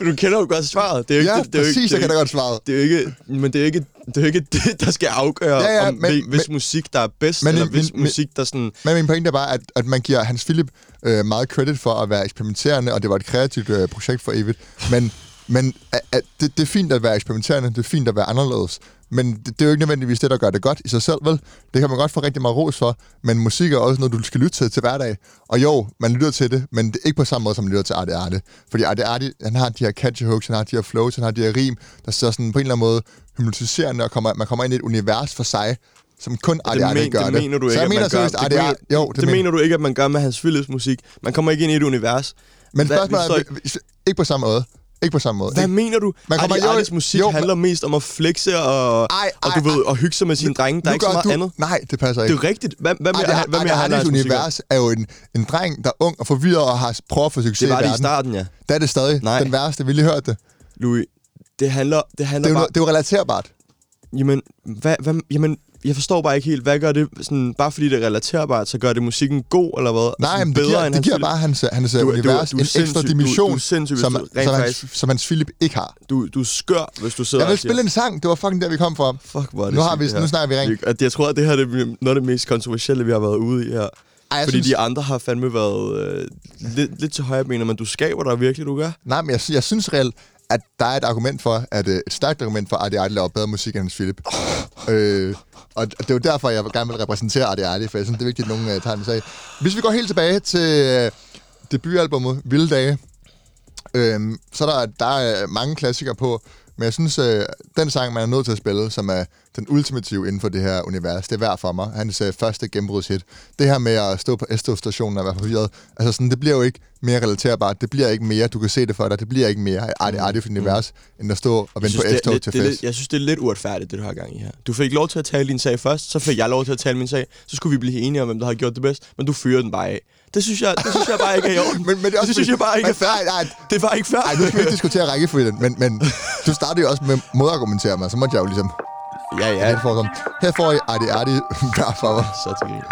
Du kender jo godt svaret. Det er jo ikke, Ja, det, det er jo ikke, præcis, det er jeg kan da jo godt svare. Det er jo ikke, men det er jo ikke, det er ikke det, der skal afgøre, Ja, ja, om men- hvis men- musik, der er bedst, men- eller hvis men- musik, der sådan... Men min pointe er bare, at, at man giver Hans Philip øh, meget credit for at være eksperimenterende, og det var et kreativt øh, projekt for evigt. Men, men at, at det, det er fint at være eksperimenterende, det er fint at være anderledes. Men det, det er jo ikke nødvendigvis det, der gør det godt i sig selv, vel? Det kan man godt få rigtig meget ros for, men musik er også noget, du skal lytte til til hverdag. Og jo, man lytter til det, men det er ikke på samme måde, som man lytter til Arte Arte. Fordi Arte Arte, han har de her catchy hooks, han har de her flows, han har de her rim, der så sådan på en eller anden måde hypnotiserende, og kommer, man kommer ind i et univers for sig, som kun Arte Arte men, gør det det. mener du så ikke, jeg at mener man gør. Arte Arte, jo, det, det mener du ikke, at man gør med Hans Philips musik. Man kommer ikke ind i et univers. Men spørgsmålet er, ikke på samme måde. Ikke på samme måde. Hvad Ikke- mener du? Man kommer- jo, Artis musik jo, handler mest om at flexe og, Ej, og ej, du ved, at hygge sig med sine drenge. Der er ikke så meget du, andet. Nej, det passer Det er ikke. rigtigt. Hvad, hvad med, hvad med Artes univers er jo en, en dreng, der er ung og forvirret og har prøvet at få succes Det var det i starten, ja. Det er det stadig. Nej. Den værste. Vi lige hørt det. Louis, det handler, det handler Det er, jo, bare... det er jo relaterbart. Jamen, hvad, hvad, jamen, jeg forstår bare ikke helt, hvad gør det, sådan, bare fordi det er relaterbart, så gør det musikken god, eller hvad? Nej, Sådan men det giver, end det giver bare hans, hans Du- du- univers du er en ekstra dimension, du- du sindssyg, som, du som, hans, som hans Philip ikke har. Du, du er skør, hvis du sidder Jeg vil spille en sang. Det var fucking der, vi kom fra. Fuck, hvor det Nu, har vi, nu snakker vi rent. Jeg tror, at det her det er noget af det mest kontroversielle, vi har været ude i her. Ej, Fordi synes, de andre har fandme været øh, lidt, lidt til højre benet, men du skaber dig virkelig, du gør. Nej, men jeg, jeg synes reelt, at der er et argument for, at øh, et stærkt argument for, at Artie laver bedre musik end Hans Philip. øh, og det er jo derfor, jeg gerne vil repræsentere Artie Artie, for jeg synes, det er vigtigt, at nogen uh, tager den sag. Hvis vi går helt tilbage til øh, debutalbummet Vilde Dage, øh, så er der, der er mange klassikere på, men jeg synes, øh, den sang, man er nødt til at spille, som er den ultimative inden for det her univers, det er værd for mig. Hans øh, første gennembrudshit. Det her med at stå på S-stationen og være forvirret, altså sådan, det bliver jo ikke mere relaterbart. Det bliver ikke mere, du kan se det for dig, det bliver ikke mere Artie Artie univers, end at stå og vente på det er S-tog lidt- til det er fest. lidt- Jeg synes, det er lidt uretfærdigt, det du har gang i her. Du fik lov til at tale din sag først, så fik jeg lov til at tale min sag. Så skulle vi blive enige om, hvem der har gjort det bedst, men du fyrer den bare af. Det synes jeg, det synes jeg bare ikke er i orden. Men, men det, er også det synes jeg bare ikke er men, fair. nej, nej, Det er bare ikke fair. Ej, nu skal vi ikke diskutere rækkefølgen, men, men du startede jo også med modargumentere mig, så måtte jeg jo ligesom... Ja, Ja. ja. For sådan. Her får I Artie Artie hver for mig. Så til gengæld.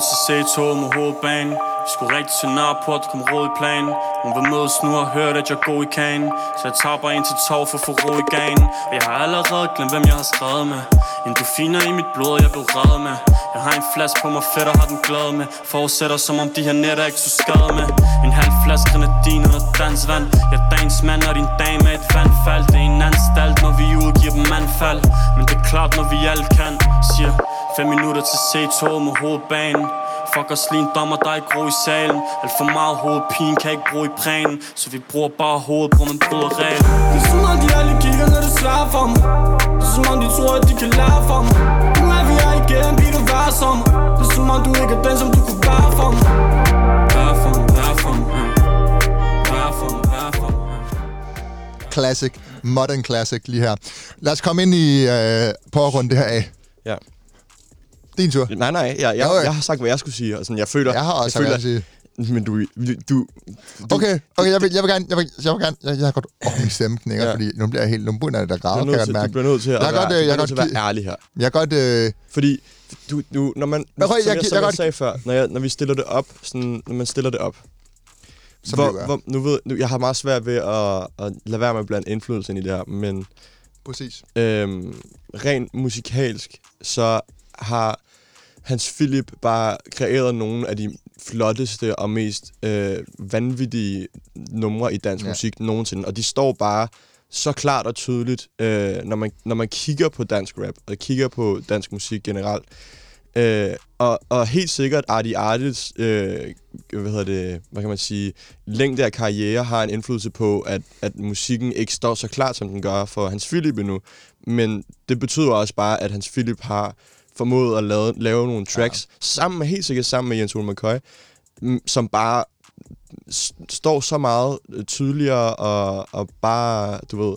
Ja. 20 minutter til C2 med hovedbanen. Vi skulle rigtig til Nørreport, kom råd i planen. Hun vil mødes nu og hørt, at jeg er god i kagen. Så jeg taber en til tov for at få ro i ganen. Og jeg har allerede glemt, hvem jeg har skrevet med. En Endorfiner i mit blod, jeg blev reddet med. Jeg har en flaske på mig fedt og har den glad med. Fortsætter som om de her netter ikke så skade med. En halv flaske grenadin under dansvand Jeg er dagens mand, og din dame er et vandfald. Det er en anstalt, når vi udgiver dem anfald. Men det er klart, når vi alle kan. Siger 5 minutter til C2 med hovedbanen Fuck os lige en dommer, der ikke ro i salen Alt for meget hovedpine kan ikke bruge i prænen Så vi bruger bare hovedet, hvor man bryder regel Det er som om de alle kigger, når du svarer for mig Det er som om de tror, at de kan lære for mig Nu er vi her igen, vi kan være som Det er som om du ikke er den, som du kunne være for mig Være for mig, være for mig. Være for mig, være for mig. Classic, modern classic lige her. Lad os komme ind i øh, på at runde det her af. Ja. Din tur. Nej, nej, jeg, jeg, Okay. jeg har sagt, hvad jeg skulle sige. Og sådan, jeg føler, Jeg har også jeg føler, hvad jeg Men du, du, du Okay, okay, jeg vil, jeg vil gerne, jeg vil, jeg vil gerne, jeg, jeg har godt, åh, min stemme knækker, ja. Fordi nu bliver jeg helt, nu begynder der du, grave, kan jeg godt til, du mærke. bliver nødt til at, Jeg være, godt, øh, jeg at godt være ærlig her. Jeg godt, øh, Fordi du, du, når man, Jeg som jeg, jeg- som jeg jeg, sagde før, når, jeg, når vi stiller det op, sådan, når man stiller det op, som hvor, hvor, hvor, nu ved, nu, jeg har meget svært ved at, at lade være med at blande indflydelse ind i det her, men Præcis. øhm, rent musikalsk, så har Hans Philip bare kreeret nogle af de flotteste og mest øh, vanvittige numre i dansk Ja. musik nogensinde. Og de står bare så klart og tydeligt, øh, når, man, når man kigger på dansk rap, og kigger på dansk musik generelt. Øh, og, og helt sikkert Artie Artis, øh, hvad hedder det, hvad kan man sige, længde af karriere har en indflydelse på, at, at musikken ikke står så klart, som den gør for Hans Philip endnu. Men det betyder også bare, at Hans Philip har formået at lave, lave nogle tracks, ja. sammen med, helt sikkert sammen med Jens Ole McCoy, som bare står så meget tydeligere og, og bare, du ved,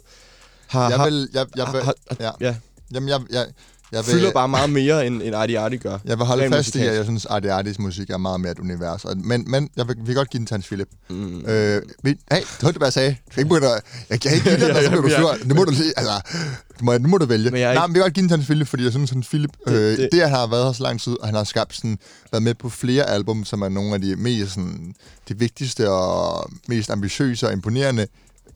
har, Jeg har, vil, jeg, jeg vil, har, ja. ja, Jamen, jeg, jeg, jeg vil, fylder bare meget mere, end, end Artie Artie gør. jeg vil holde Rent fast i, at jeg synes, at Artis musik er meget mere et univers. Og- Men, men jeg vil, vil godt give den til Hans Philip. Mm. Øh, men, hey, du hørte, hvad jeg sagde. Jeg, ikke begynde jeg kan ikke give den, og så bliver du Ja, ja, sur. Nu må du lige, altså, du må, nu må du vælge. Men jeg Nej, ikke- men vi vil godt give den til Hans Philip, fordi jeg synes, at Hans Philip, øh, det, Det- det, han har været her så lang tid, og han har skabt sådan, været med på flere album, som er nogle af de mest sådan, de vigtigste og mest ambitiøse og imponerende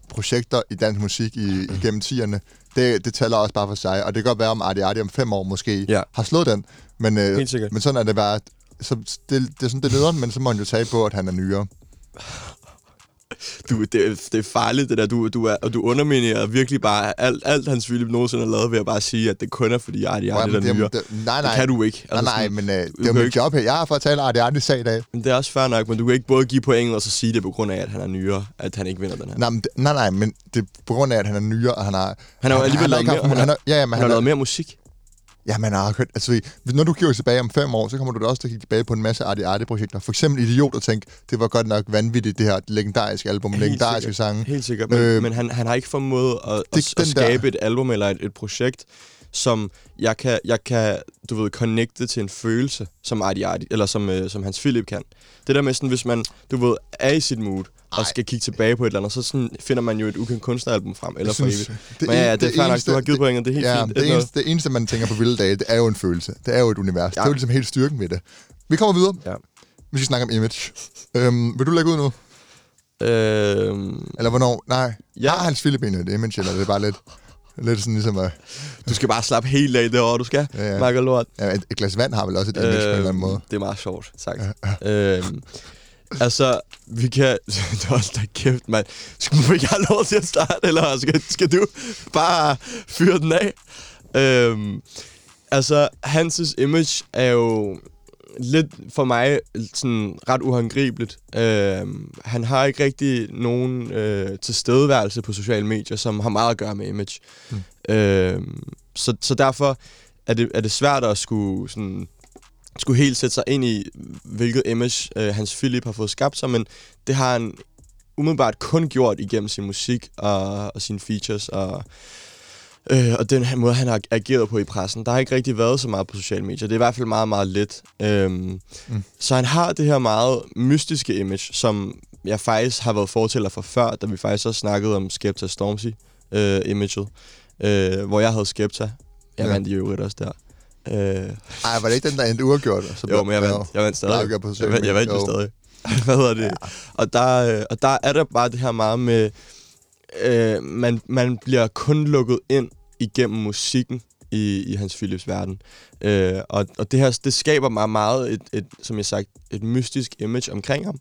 projekter i dansk musik i, igennem 10'erne, det, det tæller også bare for sig. Og det kan godt være, om Artie Artie om fem år måske Ja. har slået den. Men, øh, men sådan er det bare. Så det, det er sådan, det er nederen, men så må han jo tage på, at han er nyere. Du, det, er- det er farligt, det der. Du, du, er, og du underminerer virkelig bare alt, alt Hans Philip nogensinde har lavet ved at bare sige, at det kun er fordi Artie Artie, der nyere. nej, nej. Det kan du ikke. Nej, nej, sådan, men øh, det er jo mit ikke- job her. Jeg har for at tale Artie Artie sag i dag. Men det er også fair nok, men du kan ikke både give pointet og så sige det på grund af, at han er nyere, at han ikke vinder den her. Nej, men nej, nej, men det er på grund af, at han er nyere, og han har... Han har jo alligevel lavet mere- han han ja, ja, men Han har, lavet mere musik. Ja, man har hørt, altså, når du kigger tilbage om fem år, så kommer du da også til at kigge tilbage på en masse Artie Artie-projekter. For eksempel Idiot og tænke, det var godt nok vanvittigt, det her legendariske album, Helt legendariske sikkert. sange. Helt sikkert, men, Øh, men han, han har ikke formået at, det- at, at den der- skabe et album eller et, et projekt, som jeg kan, jeg kan, du ved, connecte til en følelse, som Artie Artie, eller som, øh, som Hans Philip kan. Det der med sådan, hvis man, du ved, er i sit mood, og skal kigge tilbage på et eller andet, så sådan finder man jo et ukendt kunstneralbum frem, eller for evigt. Men ja, ja, det er fair nok, du har givet pointet, det er helt ja, fint. Det eneste, det eneste, man tænker på vilde dage, det er jo en følelse. Det er jo et univers. Ja. Det er jo ligesom helt styrken ved det. Vi kommer videre. Ja. Vi skal snakke om image. Øhm, vil du lægge ud nu? Øhm, Eller hvornår? Nej. Ja. Har Hans Philip egentlig et image, eller er det bare lidt, lidt sådan ligesom at, du skal bare slappe helt af derovre, du skal. Ja, ja. Ja, Lort. ja, et, et, glas vand har vel også et image øh, på en eller anden måde. Det er meget sjovt, sagt. øhm, altså, vi kan... Det var da kæft, mand. Skal vi ikke have lov til at starte, eller skal, skal du bare fyre den af? Øhm, altså, Hanses image er jo lidt for mig sådan ret uhåndgribeligt. Øhm, han har ikke rigtig nogen øh, tilstedeværelse på sociale medier, som har meget at gøre med image. Mm. Øhm, så, så derfor er det, er det svært at skulle sådan skulle helt sætte sig ind i, hvilket image øh, Hans Philip har fået skabt sig, men det har han umiddelbart kun gjort igennem sin musik og, og sine features og, øh, og den her måde, han har ageret på i pressen. Der har ikke rigtig været så meget på sociale medier. Det er i hvert fald meget, meget lidt. Øhm, mm. Så han har det her meget mystiske image, som jeg faktisk har været fortæller for før, da vi faktisk også snakkede om Skepta Stormzy øh, øh, hvor jeg havde Skepta. Jeg Ja. vandt i øvrigt også der. Øh, Ej, var det ikke den, der endte uafgjort? Så jo, men jeg vandt, jeg vandt stadig. På jeg, vandt, jeg vandt jo stadig. Hvad hedder det? Ja. Og, der, øh, og der er der bare det her meget med, øh, man, man bliver kun lukket ind igennem musikken i, i Hans Philips verden. Øh, og, og det her, det skaber mig meget et, et, som jeg sagt, et mystisk image omkring ham.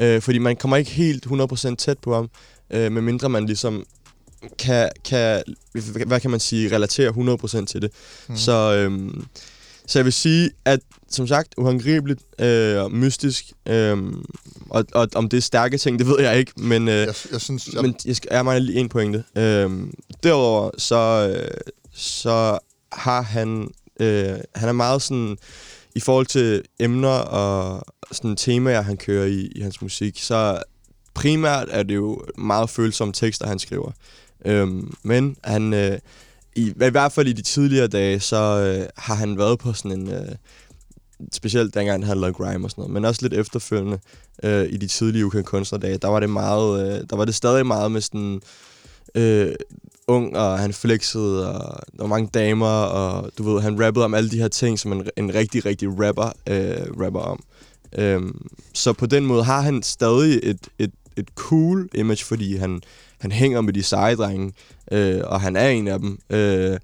Øh, fordi man kommer ikke helt 100% tæt på ham, øh, medmindre man ligesom kan, kan, hvad kan man sige, relatere 100% til det. Mm. Så, øhm, så jeg vil sige, at som sagt, uhåndgribeligt øh, og mystisk, øh, og, og om det er stærke ting, det ved jeg ikke, men, øh, Jeg, jeg synes, jeg, men jeg skal jeg mig lige en pointe. Øh, derudover, så, øh, så har han, øh, han er meget sådan, i forhold til emner og sådan temaer, han kører i, i hans musik, så primært er det jo meget følsomme tekster, han skriver. Øhm, men han, øh, i, i hvert fald i de tidligere dage, så øh, har han været på sådan en... Øh, specielt dengang han lavede grime og sådan noget, men også lidt efterfølgende øh, i de tidlige UK kunstnerdage, der var det meget, øh, der var det stadig meget med sådan øh, ung, og han flexede, og der var mange damer, og du ved, han rappede om alle de her ting, som en, en rigtig, rigtig rapper øh, rapper om. Øhm, så på den måde har han stadig et, et, et cool image, fordi han, han hænger med de seje drenge, øh, og han er en af dem. Øh,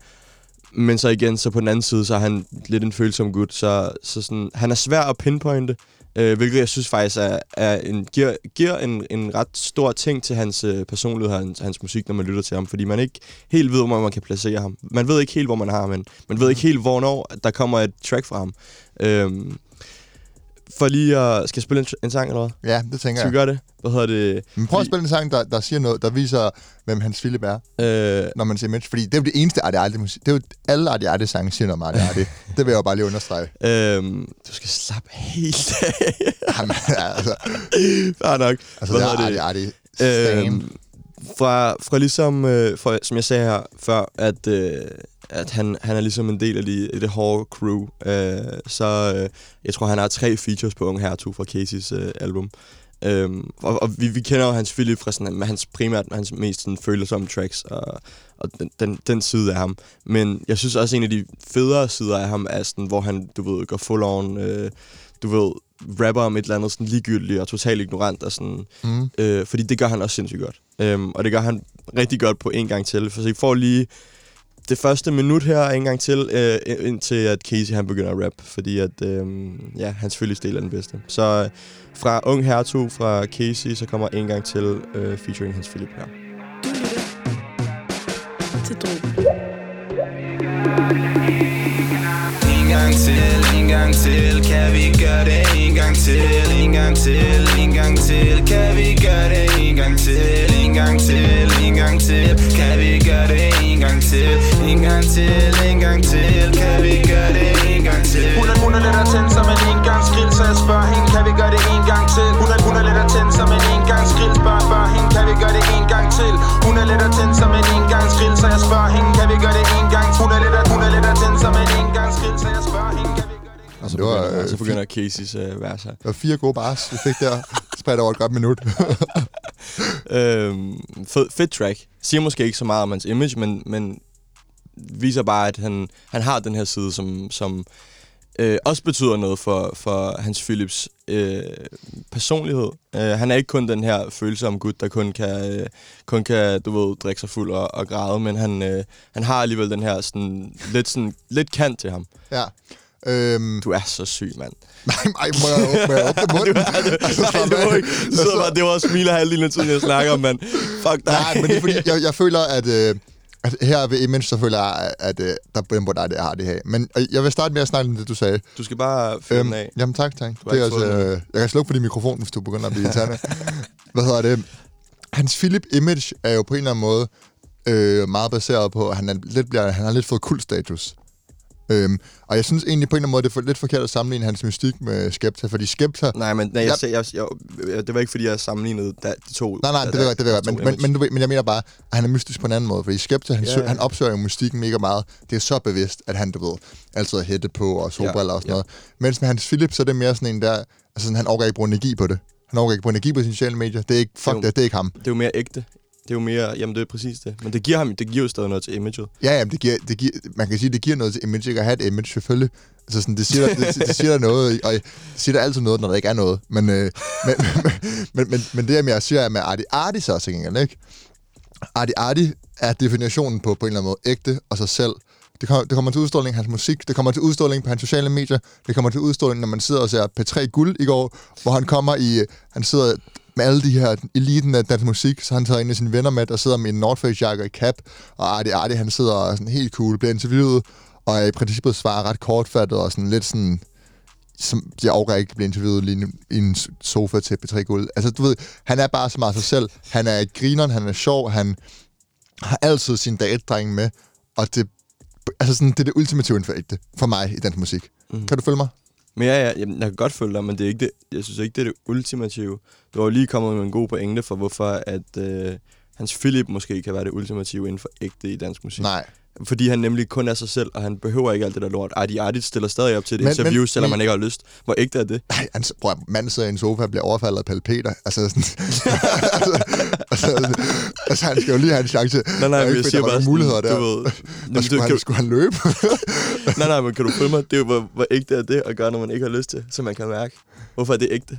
men så igen, så på den anden side, så er han lidt en følsom gut, så, så sådan, han er svær at pinpointe, øh, hvilket jeg synes faktisk er, er en, giver, giver en, en ret stor ting til hans øh, personlighed og hans, hans musik, når man lytter til ham, fordi man ikke helt ved, hvor man kan placere ham. Man ved ikke helt, hvor man har ham, men man ved ikke helt, hvornår der kommer et track fra ham. Øhm, for lige at... Skal jeg spille en, en sang, eller hvad? ja, det tænker Skal vi jeg. gøre det? Hvad hedder det? Men prøv at spille en sang, der, der siger noget, der viser, hvem Hans Philip er, Øh, når man ser image. Fordi det er jo det eneste Arte Arte musik. Det er jo alle Arte Arte sange siger noget om Arte Arte. det vil jeg jo bare lige understrege. øhm, du skal slappe helt af. Jamen, altså, Fair nok. altså Hvad det er hedder Arte Arte stan. Øhm, fra, fra ligesom, øh, fra, som jeg sagde her før, at, øh, at han, han er ligesom en del af de, det hårde crew. Øh, så øh, jeg tror, han har tre features på Ung Hertug fra Caseys øh, album. Øhm, og, og vi, vi kender jo hans Philip fra sådan, hans primært hans mest sådan, følsomme tracks og, og den, den, den side af ham. Men jeg synes også, en af de federe sider af ham er sådan, hvor han, du ved, går full on, øh, du ved, rapper om et eller andet sådan ligegyldigt og totalt ignorant og sådan, Mm. Øh, fordi det gør han også sindssygt godt. Øhm, og det gør han rigtig godt på en gang til. For så I får lige det første minut her en gang til, øh, indtil at Casey han begynder at rap. Fordi at, øh, ja, hans følgestil er den bedste. Så øh, fra Ung Hertug fra Casey, så kommer en gang til øh, featuring Hans Philip her. Du lytter til Drogen. En gang til, en gang til Kan vi gøre det en gang til En gang til, en gang til Kan vi gøre det en gang til En gang til, en gang til Kan vi gøre det til En gang til, en gang til Kan vi gøre det en gang til Hun er, hun er lidt at tænde som en engangsgrill, så jeg spørger hende, kan vi gøre det en gang til? Hun er, hun er lidt at tænde som en engangsgrill, spørger, spørger hende, kan vi gøre det en gang til? Hun er lidt at tænde som en engangsgrill, så jeg spørger hende, kan vi gøre det en gang til? Hun er lidt at, hun er lidt at tænde som en engangsgrill, så jeg spørger hende, kan vi gøre det Og så Det var, begynder, øh, og så begynder Caseys øh, vers her. Det var fire gode bars, vi fik der. Spredt over et godt minut. Øhm, fed, fed track. Siger måske ikke så meget om hans image, men, men viser bare, at han, han har den her side, som, som øh, også betyder noget for, for Hans Philips øh, personlighed. Øh, han er ikke kun den her følsomme gut, der kun kan, øh, kun kan du ved, drikke sig fuld og, og græde, men han, øh, han har alligevel den her sådan, lidt, sådan, lidt kant til ham. ja. Øhm, Du er så syg, mand. nej, nej, må jeg, må jeg åbne munden? Altså, Nej, af. var ikke. Du sidder bare, det var også smiler halvdelen af tiden, jeg snakker om, mand. Fuck dig. Nej, men det er fordi, jeg, jeg føler, at, øh, at her ved Image, så føler jeg, at øh, der er på dig, det har det her. Men øh, jeg vil starte med at snakke om det, du sagde. Du skal bare fyre den af. jamen tak, tak. Det er altså, øh, jeg kan slukke for din mikrofon, hvis du begynder at blive irriterende. Hvad hedder det? Hans Philip Image er jo på en eller anden måde øh, meget baseret på, at han, er lidt, bliver, han har lidt fået kultstatus. Øhm, og jeg synes egentlig på en eller anden måde, det er lidt forkert at sammenligne hans mystik med Skepta, fordi Skepta... Nej, men nej, jeg, Jeg- jeg, jeg, jeg, det var ikke, fordi jeg sammenlignede da, de to. Nej, nej, det ved jeg det ved jeg to Men, men, men, du ved, men jeg mener bare, at han er mystisk på en anden måde. Fordi Skepta, han, Ja, ja, han opsøger jo mystikken mega meget. Det er så bevidst, at han, du ved, altid har hætte på og solbriller Ja, og sådan ja. noget. Mens med hans Philip, så er det mere sådan en der... Altså, sådan, han overgår ikke bruge energi på det. Han overgår ikke bruge energi på sine sociale medier. Det er ikke, fuck Jo. det, det er ikke ham. Det er jo mere ægte. Det er jo mere, jamen det er præcis det. Men det giver ham, det giver jo stadig noget til imaget. Ja, ja, det giver, det giver, man kan sige, det giver noget til image, ikke at have et image, selvfølgelig. Altså sådan, det siger, det, det siger der noget, og det siger der altid noget, når der ikke er noget. Men, øh, men, men, men, men, men det, jeg siger, er med Arti Arti så også gengæld, ikke? Arti Arti er definitionen på, på en eller anden måde ægte og sig selv. Det kommer, det kommer til udstråling hans musik, det kommer til udstråling på hans sociale medier, det kommer til udstråling, når man sidder og ser P3 Guld i går, hvor han kommer i, øh, han sidder med alle de her eliten af dansk musik, så han tager en af sine venner med, og sidder med en North Face jakke og cap, og Arti Arti, han sidder og sådan helt cool, bliver interviewet, og er i princippet svarer ret kortfattet, og sådan lidt sådan, som jeg overgår ikke bliver interviewet lige i en sofa til P3 Guld. Altså, du ved, han er bare så meget sig selv. Han er grineren, han er sjov, han har altid sin datedreng med, og det, altså sådan, det er det ultimative inden for mig i dansk musik. Mm. Kan du følge mig? Men ja, ja, jamen, jeg kan godt følge dig, men det er ikke det, jeg synes ikke, det er det ultimative. Du har jo lige kommet med en god pointe for, hvorfor at øh, hans Philip måske kan være det ultimative inden for ægte i dansk musik. Nej. Fordi han nemlig kun er sig selv, og han behøver ikke alt det der lort. Arti Arti stiller stadig op til et Men- interview, men- selvom men- han ikke har lyst. Hvor ægte er det? Nej, han, bror, manden sidder i en sofa og bliver overfaldet af Pelle Peter. Altså, sådan, altså, altså, altså, han skal jo lige have en chance. Nej, nej, jeg fordi siger bare muligheder der. Du ved, Der skulle, du, han, kan, skulle han løbe? nej, nej, men kan du følge mig? Det er jo, hvor, hvor ægte er det at gøre, når man ikke har lyst til, så man kan mærke. Hvorfor er det ægte?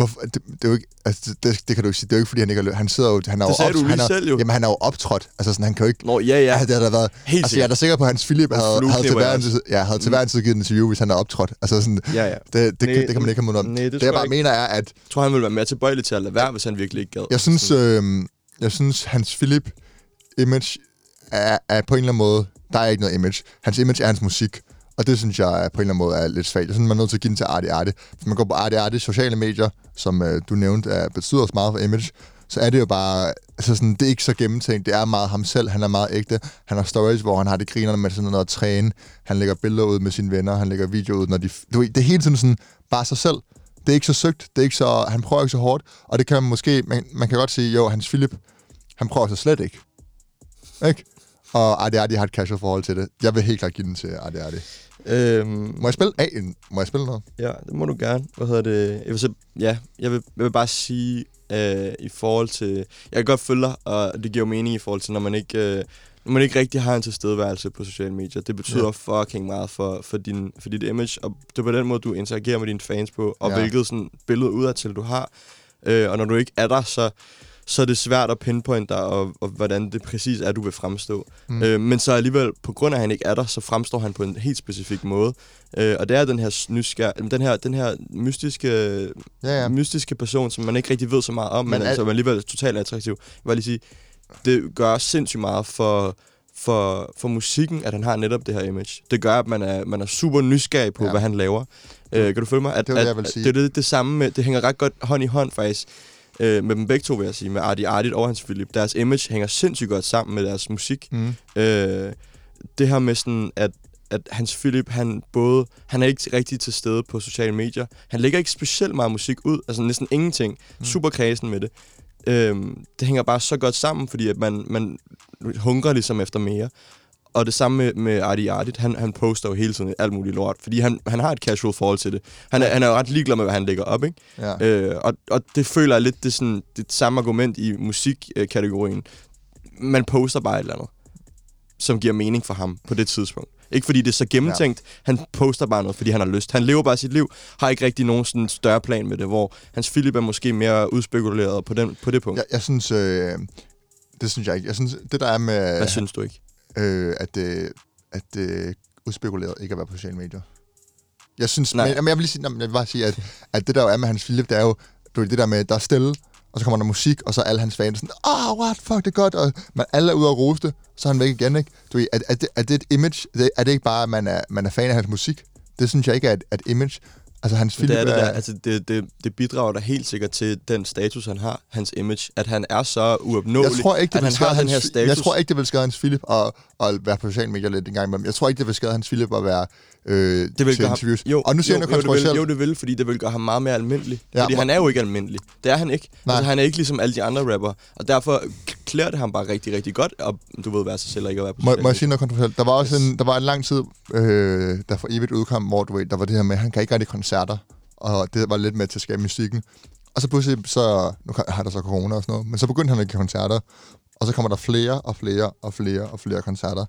Hvorfor? Det, det, er jo ikke, altså, det, det, kan du ikke sige. Det er jo ikke, fordi han ikke har. Han sidder jo... Han er Det jo sagde du lige han er, selv jo. Jamen, han er jo optrådt. Altså, sådan, han kan jo ikke... Nå, ja, ja. Ja, det har da været... Helt altså, jeg er da sikker på, at hans Philip havde, Flueknipper havde til hver en tid, ja, havde til hver en tid givet en interview, hvis han havde optrådt. Altså, sådan, Ja, ja. det, det, Nej, det, kan man ikke have mod om. nej, det det, jeg bare ikke. mener er, at Jeg tror, han ville være mere tilbøjelig til at lade være, hvis han virkelig ikke gad. jeg synes, øh, jeg synes hans Philip image er, er på en eller anden måde... Der er ikke noget image. Hans image er hans musik. Og det synes jeg er på en eller anden måde er lidt svagt. Jeg synes, man er nødt til at give den til Arte Arte. Hvis man går på Arte Arte sociale medier, som øh, du nævnte, er, betyder også meget for image, så er det jo bare, altså sådan, det er ikke så gennemtænkt. Det er meget ham selv. Han er meget ægte. Han har stories, hvor han har det grinerne med sådan noget at træne. Han lægger billeder ud med sine venner. Han lægger videoer ud, når de... Du ved, det er hele tiden sådan bare sig selv. Det er ikke så søgt. Det er ikke så, han prøver ikke så hårdt. Og det kan man måske... Man, man kan godt sige, jo, hans Philip, han prøver så slet ikke. Ikke? Og Arti Arti har et casual forhold til det. Jeg vil helt klart give den til Arti Arti. Øhm, Må jeg spille af? Må jeg spille noget? Ja, det må du gerne. Hvad hedder det? Jeg vil, så, ja, jeg vil, jeg vil bare sige, øh, i forhold til... Jeg kan godt følge dig, og det giver jo mening i forhold til, når man ikke... Øh, når man ikke rigtig har en tilstedeværelse på sociale medier. Det betyder ja. fucking meget for, for, din, for dit image, og det er på den måde, du interagerer med dine fans på, og ja. hvilket sådan, billede udadtil du har. Øh, og når du ikke er der, så, så er det svært at pinpointe dig, og, og hvordan det præcis er, du vil fremstå. Mm. Øh, men så alligevel, på grund af, at han ikke er der, så fremstår han på en helt specifik måde. Øh, og det er den her nysger, den her, den her mystiske, Ja, ja. mystiske person, som man ikke rigtig ved så meget om, men, Men men al- altså, alligevel er totalt attraktiv. Jeg vil lige sige, det gør sindssygt meget for, for, for musikken, at han har netop det her image. Det gør, at man er, man er super nysgerrig på, Ja. hvad han laver. Øh, kan du følge mig? At, Det var det, at, jeg at sige. Det er det, det samme med, det hænger ret godt hånd i hånd faktisk, øh, med dem begge to, vil jeg sige, med Artie Artie og hans Philip. Deres image hænger sindssygt godt sammen med deres musik. Mm. Øh, det her med sådan, at, at Hans Philip, han både, han er ikke rigtig til stede på sociale medier. Han lægger ikke specielt meget musik ud, altså næsten ingenting. Mm. Super kredsen med det. Øhm, det hænger bare så godt sammen, fordi at man, man hungrer ligesom efter mere. Og det samme med, med Artie Artit, han, han poster jo hele tiden alt muligt lort, fordi han, han har et casual forhold til det. Han er, han er jo ret ligeglad med, hvad han lægger op, ikke? Ja. Øh, og, og det føler jeg lidt, det er sådan, det samme argument i musikkategorien. Man poster bare et eller andet, som giver mening for ham på det tidspunkt. Ikke fordi det er så gennemtænkt, ja. han poster bare noget, fordi han har lyst. Han lever bare sit liv, har ikke rigtig nogen sådan større plan med det, hvor hans Philip er måske mere udspekuleret på, den, på det punkt. Jeg, jeg synes... Øh, det synes jeg ikke. Jeg synes, det der er med... Hvad synes du ikke? Øh, at, øh, at øh, udspekuleret ikke at være på sociale medier. Jeg synes, Nej. men, jamen, jeg vil lige sige, jamen, jeg vil bare sige, at, at det der jo er med Hans Philip, det er jo du det der med, der er stille, og så kommer der musik, og så er alle hans fans sådan, ah, oh, what, fuck, det er godt, og man, alle er ude og rose det, så er han væk igen, ikke? Du ved, er, er, det, er det et image? Er det ikke bare, at man er, man er fan af hans musik? Det synes jeg ikke er et, et image. Altså, Hans Philip det er det der, altså det, det, det bidrager da helt sikkert til den status, han har, hans image, at han er så uopnåelig, jeg tror ikke, det at vil han har den hans, her status. jeg tror ikke, det vil skade hans Philip at, at være på sociale medier lidt en gang imellem. Jeg tror ikke, det vil skade hans Philip at være øh, det vil til gøre ham, interviews. jo, og nu siger jo, jeg noget jo, det vil, jo, det vil, fordi det vil gøre ham meget mere almindelig. Ja, fordi må- han er jo ikke almindelig. Det er han ikke. Nej. Altså, han er ikke ligesom alle de andre rapper. Og derfor klæder det ham bare rigtig, rigtig godt, og du ved, være sig selv og ikke at være på Må, må jeg sige noget kontroversielt? Der var også Yes. en, der var en lang tid, øh, der for evigt udkom, hvor du ved, der var det her med, at han kan ikke rigtig koncerter, og det var lidt med til at skabe musikken. Og så pludselig, så, nu har der så corona og sådan noget, men så begyndte han at give koncerter, og så kommer der flere og flere og flere og flere koncerter.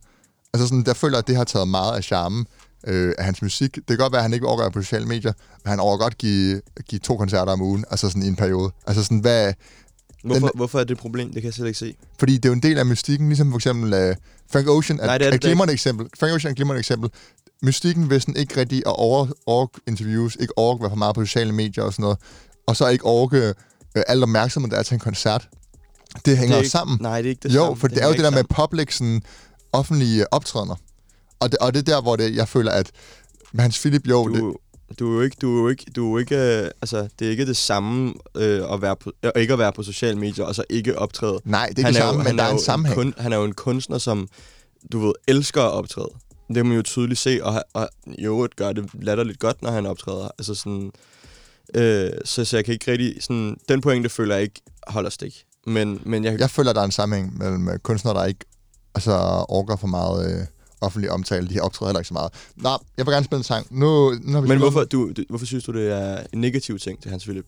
Altså sådan, der føler jeg, at det har taget meget af charmen øh, af hans musik. Det kan godt være, at han ikke overgår på sociale medier, men han overgår godt give, give to koncerter om ugen, altså sådan i en periode. Altså sådan, hvad, Hvorfor, den- hvorfor er det et problem? Det kan jeg slet ikke se. fordi det er jo en del af mystikken, ligesom for eksempel uh, Frank Ocean er, Nej, det er er, et glimrende eksempel. Frank Ocean er et glimrende eksempel. Mystikken, hvis den ikke rigtig at over, over interviews, ikke orke være for meget på sociale medier og sådan noget, og så ikke orke uh, alt opmærksomhed, der er til en koncert, det hænger det ikke, sammen. Nej, det er ikke det jo, samme. for det, det er jo det der ikke med public, sådan, offentlige optrædener. Og det, og det er der, hvor det, jeg føler, at med Hans Philip, jo, det, du, er jo ikke, du er jo ikke, du er jo ikke, øh, altså, det er ikke det samme øh, at være på, øh, ikke at være på sociale medier, og så ikke optræde. nej, det er han det er samme, jo, men der er en jo sammenhæng. kun, han er jo en kunstner, som, du ved, elsker at optræde. Det kan man jo tydeligt se, og, og i øvrigt gør det latterligt godt, når han optræder. Altså sådan, øh, så, så jeg kan ikke rigtig, sådan, den pointe føler jeg ikke holder stik. Men, men jeg, Jeg føler, der er en sammenhæng mellem kunstnere, der ikke altså, orker for meget øh, offentlig omtale. De optræder heller ikke så meget. Nå, jeg vil gerne spille en sang. Nu, nu har vi men hvorfor, du, du, hvorfor synes du, det er en negativ ting til Hans Philip?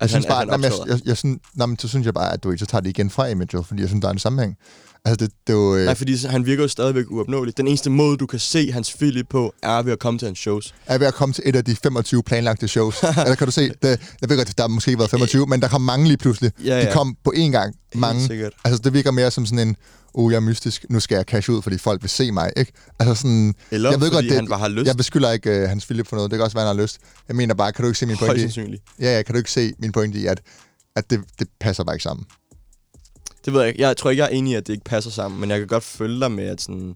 Jeg synes han- bare, at nej, jeg, optræder? jeg, jeg, synes, nej, men så synes jeg bare, at du ikke så tager det igen fra imaget, fordi jeg synes, der er en sammenhæng. Altså, det, det jo... Øh, Nej, fordi han virker jo stadigvæk uopnåelig. Den eneste måde, du kan se Hans Philip på, er ved at komme til hans shows. er ved at komme til et af de 25 planlagte shows. Eller kan du se, det, jeg ved godt, der har måske været 25, men der kom mange lige pludselig. Ja, De ja. kom på én gang. Mange. sikkert. Altså, det virker mere som sådan en, oh, jeg er mystisk, nu skal jeg cash ud, fordi folk vil se mig, ikke? Altså sådan... Eller jeg ved fordi godt, det, han bare har lyst. Jeg beskylder ikke uh, Hans Philip for noget. Det kan også være, han har lyst. Jeg mener bare, kan du ikke se min pointe i... Ja, ja, kan du ikke se min pointe i, at, at det, det passer bare ikke sammen. Det ved jeg ikke. Jeg tror ikke, jeg er enig i, at det ikke passer sammen, men jeg kan godt følge dig med, at sådan...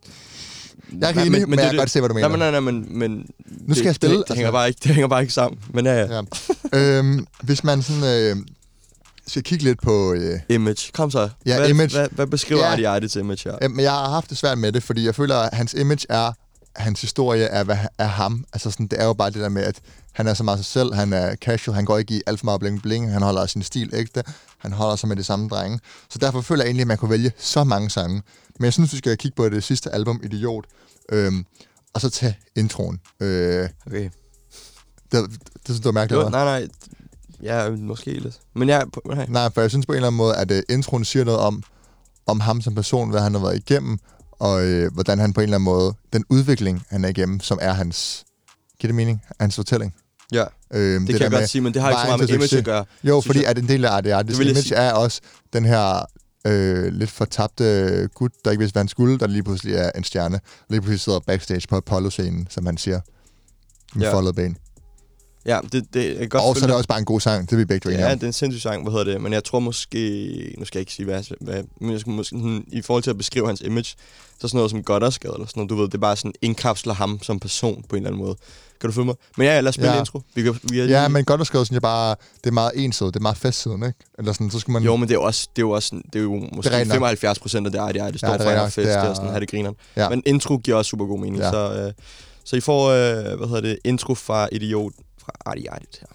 Jeg er ikke enig, men jeg kan godt se, hvad du mener. Nej, men, nej, nej, men, men nu skal jeg spille, Det, det, altså. hænger bare ikke, det hænger bare ikke sammen. Men ja, ja. Ja. øhm, hvis man sådan øh, skal kigge lidt på... Øh, Image. Kom så. Ja, hvad, image. Hvad, hvad beskriver Ja. Artie Artie til image her? øh, men jeg har haft det svært med det, fordi jeg føler, at hans image er... Hans historie er, hvad er ham. Altså sådan, det er jo bare det der med, at han er så meget sig selv, han er casual, han går ikke i alt for meget bling bling, han holder sin stil ægte, han holder sig med det samme drenge. Så derfor føler jeg egentlig, at man kunne vælge så mange sange. Men jeg synes, vi skal kigge på det sidste album, Idiot, øhm, og så tage introen. Øh, Okay. det, det, det synes du er mærkeligt, Jo, nej, nej. Ja, måske lidt. Men jeg... Nej. Nej, for jeg synes på en eller anden måde, at uh, introen siger noget om, om ham som person, hvad han har været igennem, og øh, hvordan han på en eller anden måde, den udvikling, han er igennem, som er hans, giver det mening, hans fortælling. Ja, Øhm, det, det kan jeg godt sige, men det har ikke så meget med image at gøre. Jo, fordi jeg. at en del af det, jeg image sige. er også den her øh, lidt fortabte gut, der ikke vidste, hvad han skulle, der lige pludselig er en stjerne, lige pludselig sidder backstage på Apollo-scenen, som han siger, med Ja. ja. foldet ben. Ja, det, det kan godt Og så er det også bare en god sang, det er vi begge Ja, om. det er en sindssyg sang, hvad hedder det? Men jeg tror måske... Nu skal jeg ikke sige, hvad, hvad men jeg skal måske, sådan, i forhold til at beskrive hans image, så sådan noget som Godderskade eller sådan noget, du ved, det er bare sådan indkapsler ham som person på en eller anden måde. Kan du følge mig? Men ja, lad os spille Ja. intro. Vi kan, vi er Ja, lige- men godt at skrive, synes jeg bare, det er meget ensidigt, det er meget festsiden, ikke? Eller sådan, så skal man... Jo, men det er jo også, det er jo også sådan, det er jo måske rigtigt nok. 75 procent af det, er, det er, det står Ja, det er fest, det Det er, er- sådan, have det grineren. Ja. Men intro giver også super god mening, Ja. så, øh, så I får, øh, hvad hedder det, intro fra Idiot fra Artie Artie her.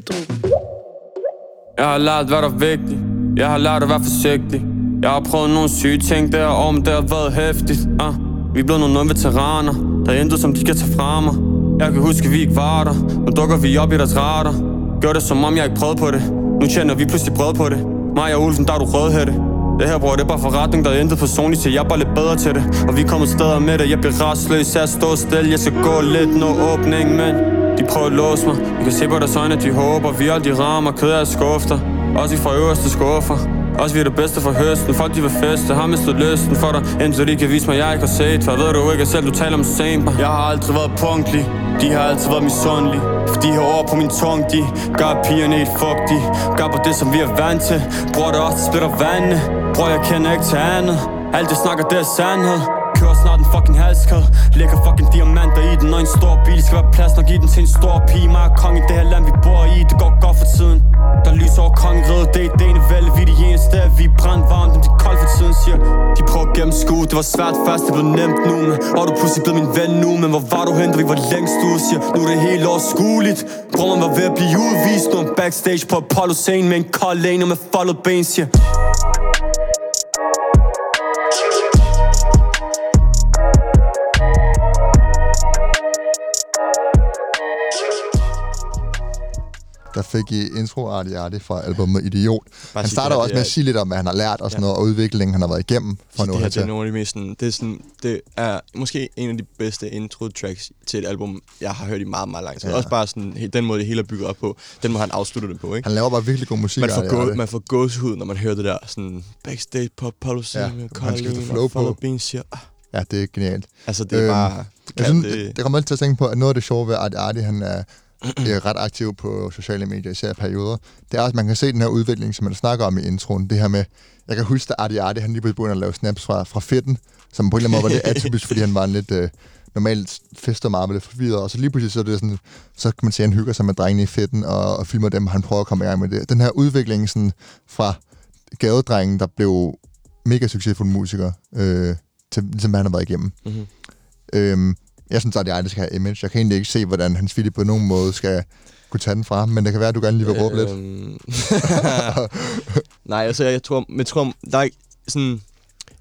Til Jeg har lært, hvad der er vigtigt. Jeg har lært at være forsigtig. Jeg har prøvet nogle syge ting der om det har været hæftigt. Uh. Vi er blevet nogle veteraner Der er intet som de kan tage fra mig. Jeg kan huske vi ikke var der. Nu dukker vi op i deres radar. Gør det som om jeg ikke prøvede på det. Nu tjener vi pludselig brød på det. Mig og Ulfen, der er du rødhætte. Det her bror, det er bare forretning, der er intet personligt til Jeg er bare lidt bedre til det. Og vi kommer steder med det. Jeg bliver rastløs af at stå stille. Jeg skal gå lidt, nå åbning, men de prøver at låse mig. Jeg kan se på deres øjne, at de håber. Vi aldrig rammer, ked af skufter Også i fra øverste skuffer. Også vi er det bedste for høsten. Folk de vil feste, har mistet lysten for dig. Indtil de kan vise mig, jeg ikke har set For ved du ikke selv, du taler om sent Jeg har aldrig været punktlig. De har altid været misundelige For de har ord på min tung De gør pigerne helt fugtige. Gør på det, som vi er vant til. Bruger det også, der splitter vandene Bror jeg kender ikke til andet. Alt det snakker, det er sandhed. Kører snart en fucking halskæde. Lægger fucking diamanter i den Og en stor bil skal være plads. Nok i den til en stor pige. Mig og kong i det her land vi bor i. Det går godt for tiden. Der lyser over kongeriget. Det er idéen ene vælge Vi er de eneste Vi er brændt varmt Dem de er koldt for tiden siger. De prøver at gennemskue Det var svært først. Det blev nemt nu Men og du pludselig blevet min ven nu Men hvor var du hen Da vi var længst ude Siger. Nu er det helt overskueligt. Bror man var ved at blive udvist. Nu er backstage på Apollo scene Med en kold lane og med foldet ben Siger. Der fik I intro Artie Artie fra albumet Idiot. Bare han starter det også med at sige lidt om, hvad han har lært og sådan noget, og udviklingen, han har været igennem for det her det er nogle af de mest sådan, det er sådan, det er måske en af de bedste intro tracks til et album, jeg har hørt i meget, meget lang tid. Ja. Ja. Også bare sådan, den måde det hele er bygget op på, den må han afslutte det på, ikke? Han laver bare virkelig god musik. Man får, gå, man får gåsehud, når man hører det der sådan backstage på Apollo Ja, ja, på. og Follow Beans siger, ah, Ja, det er genialt. altså det er Øhm, bare, Jeg ja, synes, det, det, kommer altid til at tænke på, at noget af det sjove ved Artie Artie, han er, er ret aktiv på sociale medier, især perioder. Det er også, at man kan se den her udvikling, som man snakker om i introen. Det her med, jeg kan huske, at Artie Artie, han lige begyndte at lave snaps fra, fra fedten, som på en eller anden måde var lidt atypisk, fordi han var en lidt... Øh, normalt fester meget med lidt forvirret, og så lige pludselig så er det sådan, så kan man se, at han hygger sig med drengene i fedten, og, og filmer dem, og han prøver at komme i gang med det. Den her udvikling sådan, fra gadedrengen, der blev mega succesfuld musiker, øh, til, ligesom han har været igennem. Mhm. Øhm, jeg synes, at jeg skal have image. Jeg kan egentlig ikke se, hvordan hans Philip på nogen måde skal kunne tage den fra men det kan være, at du gerne lige vil råbe lidt. Øhm, Nej, altså jeg tror, men jeg tror, der er sådan,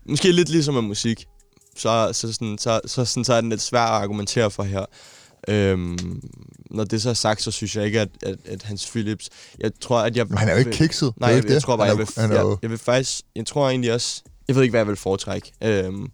måske lidt ligesom med musik, så, så, sådan, så, så, sådan, så er den lidt svær at argumentere for her. Øhm, når det så er sagt, så synes jeg ikke, at, at, at Hans Philips... Jeg tror, at jeg... Men han er jo ikke kikset. Nej, det jeg, jeg, det. tror bare, jeg vil, jeg, jeg vil faktisk... Jeg tror egentlig også... Jeg ved ikke, hvad jeg vil foretrække. Øhm,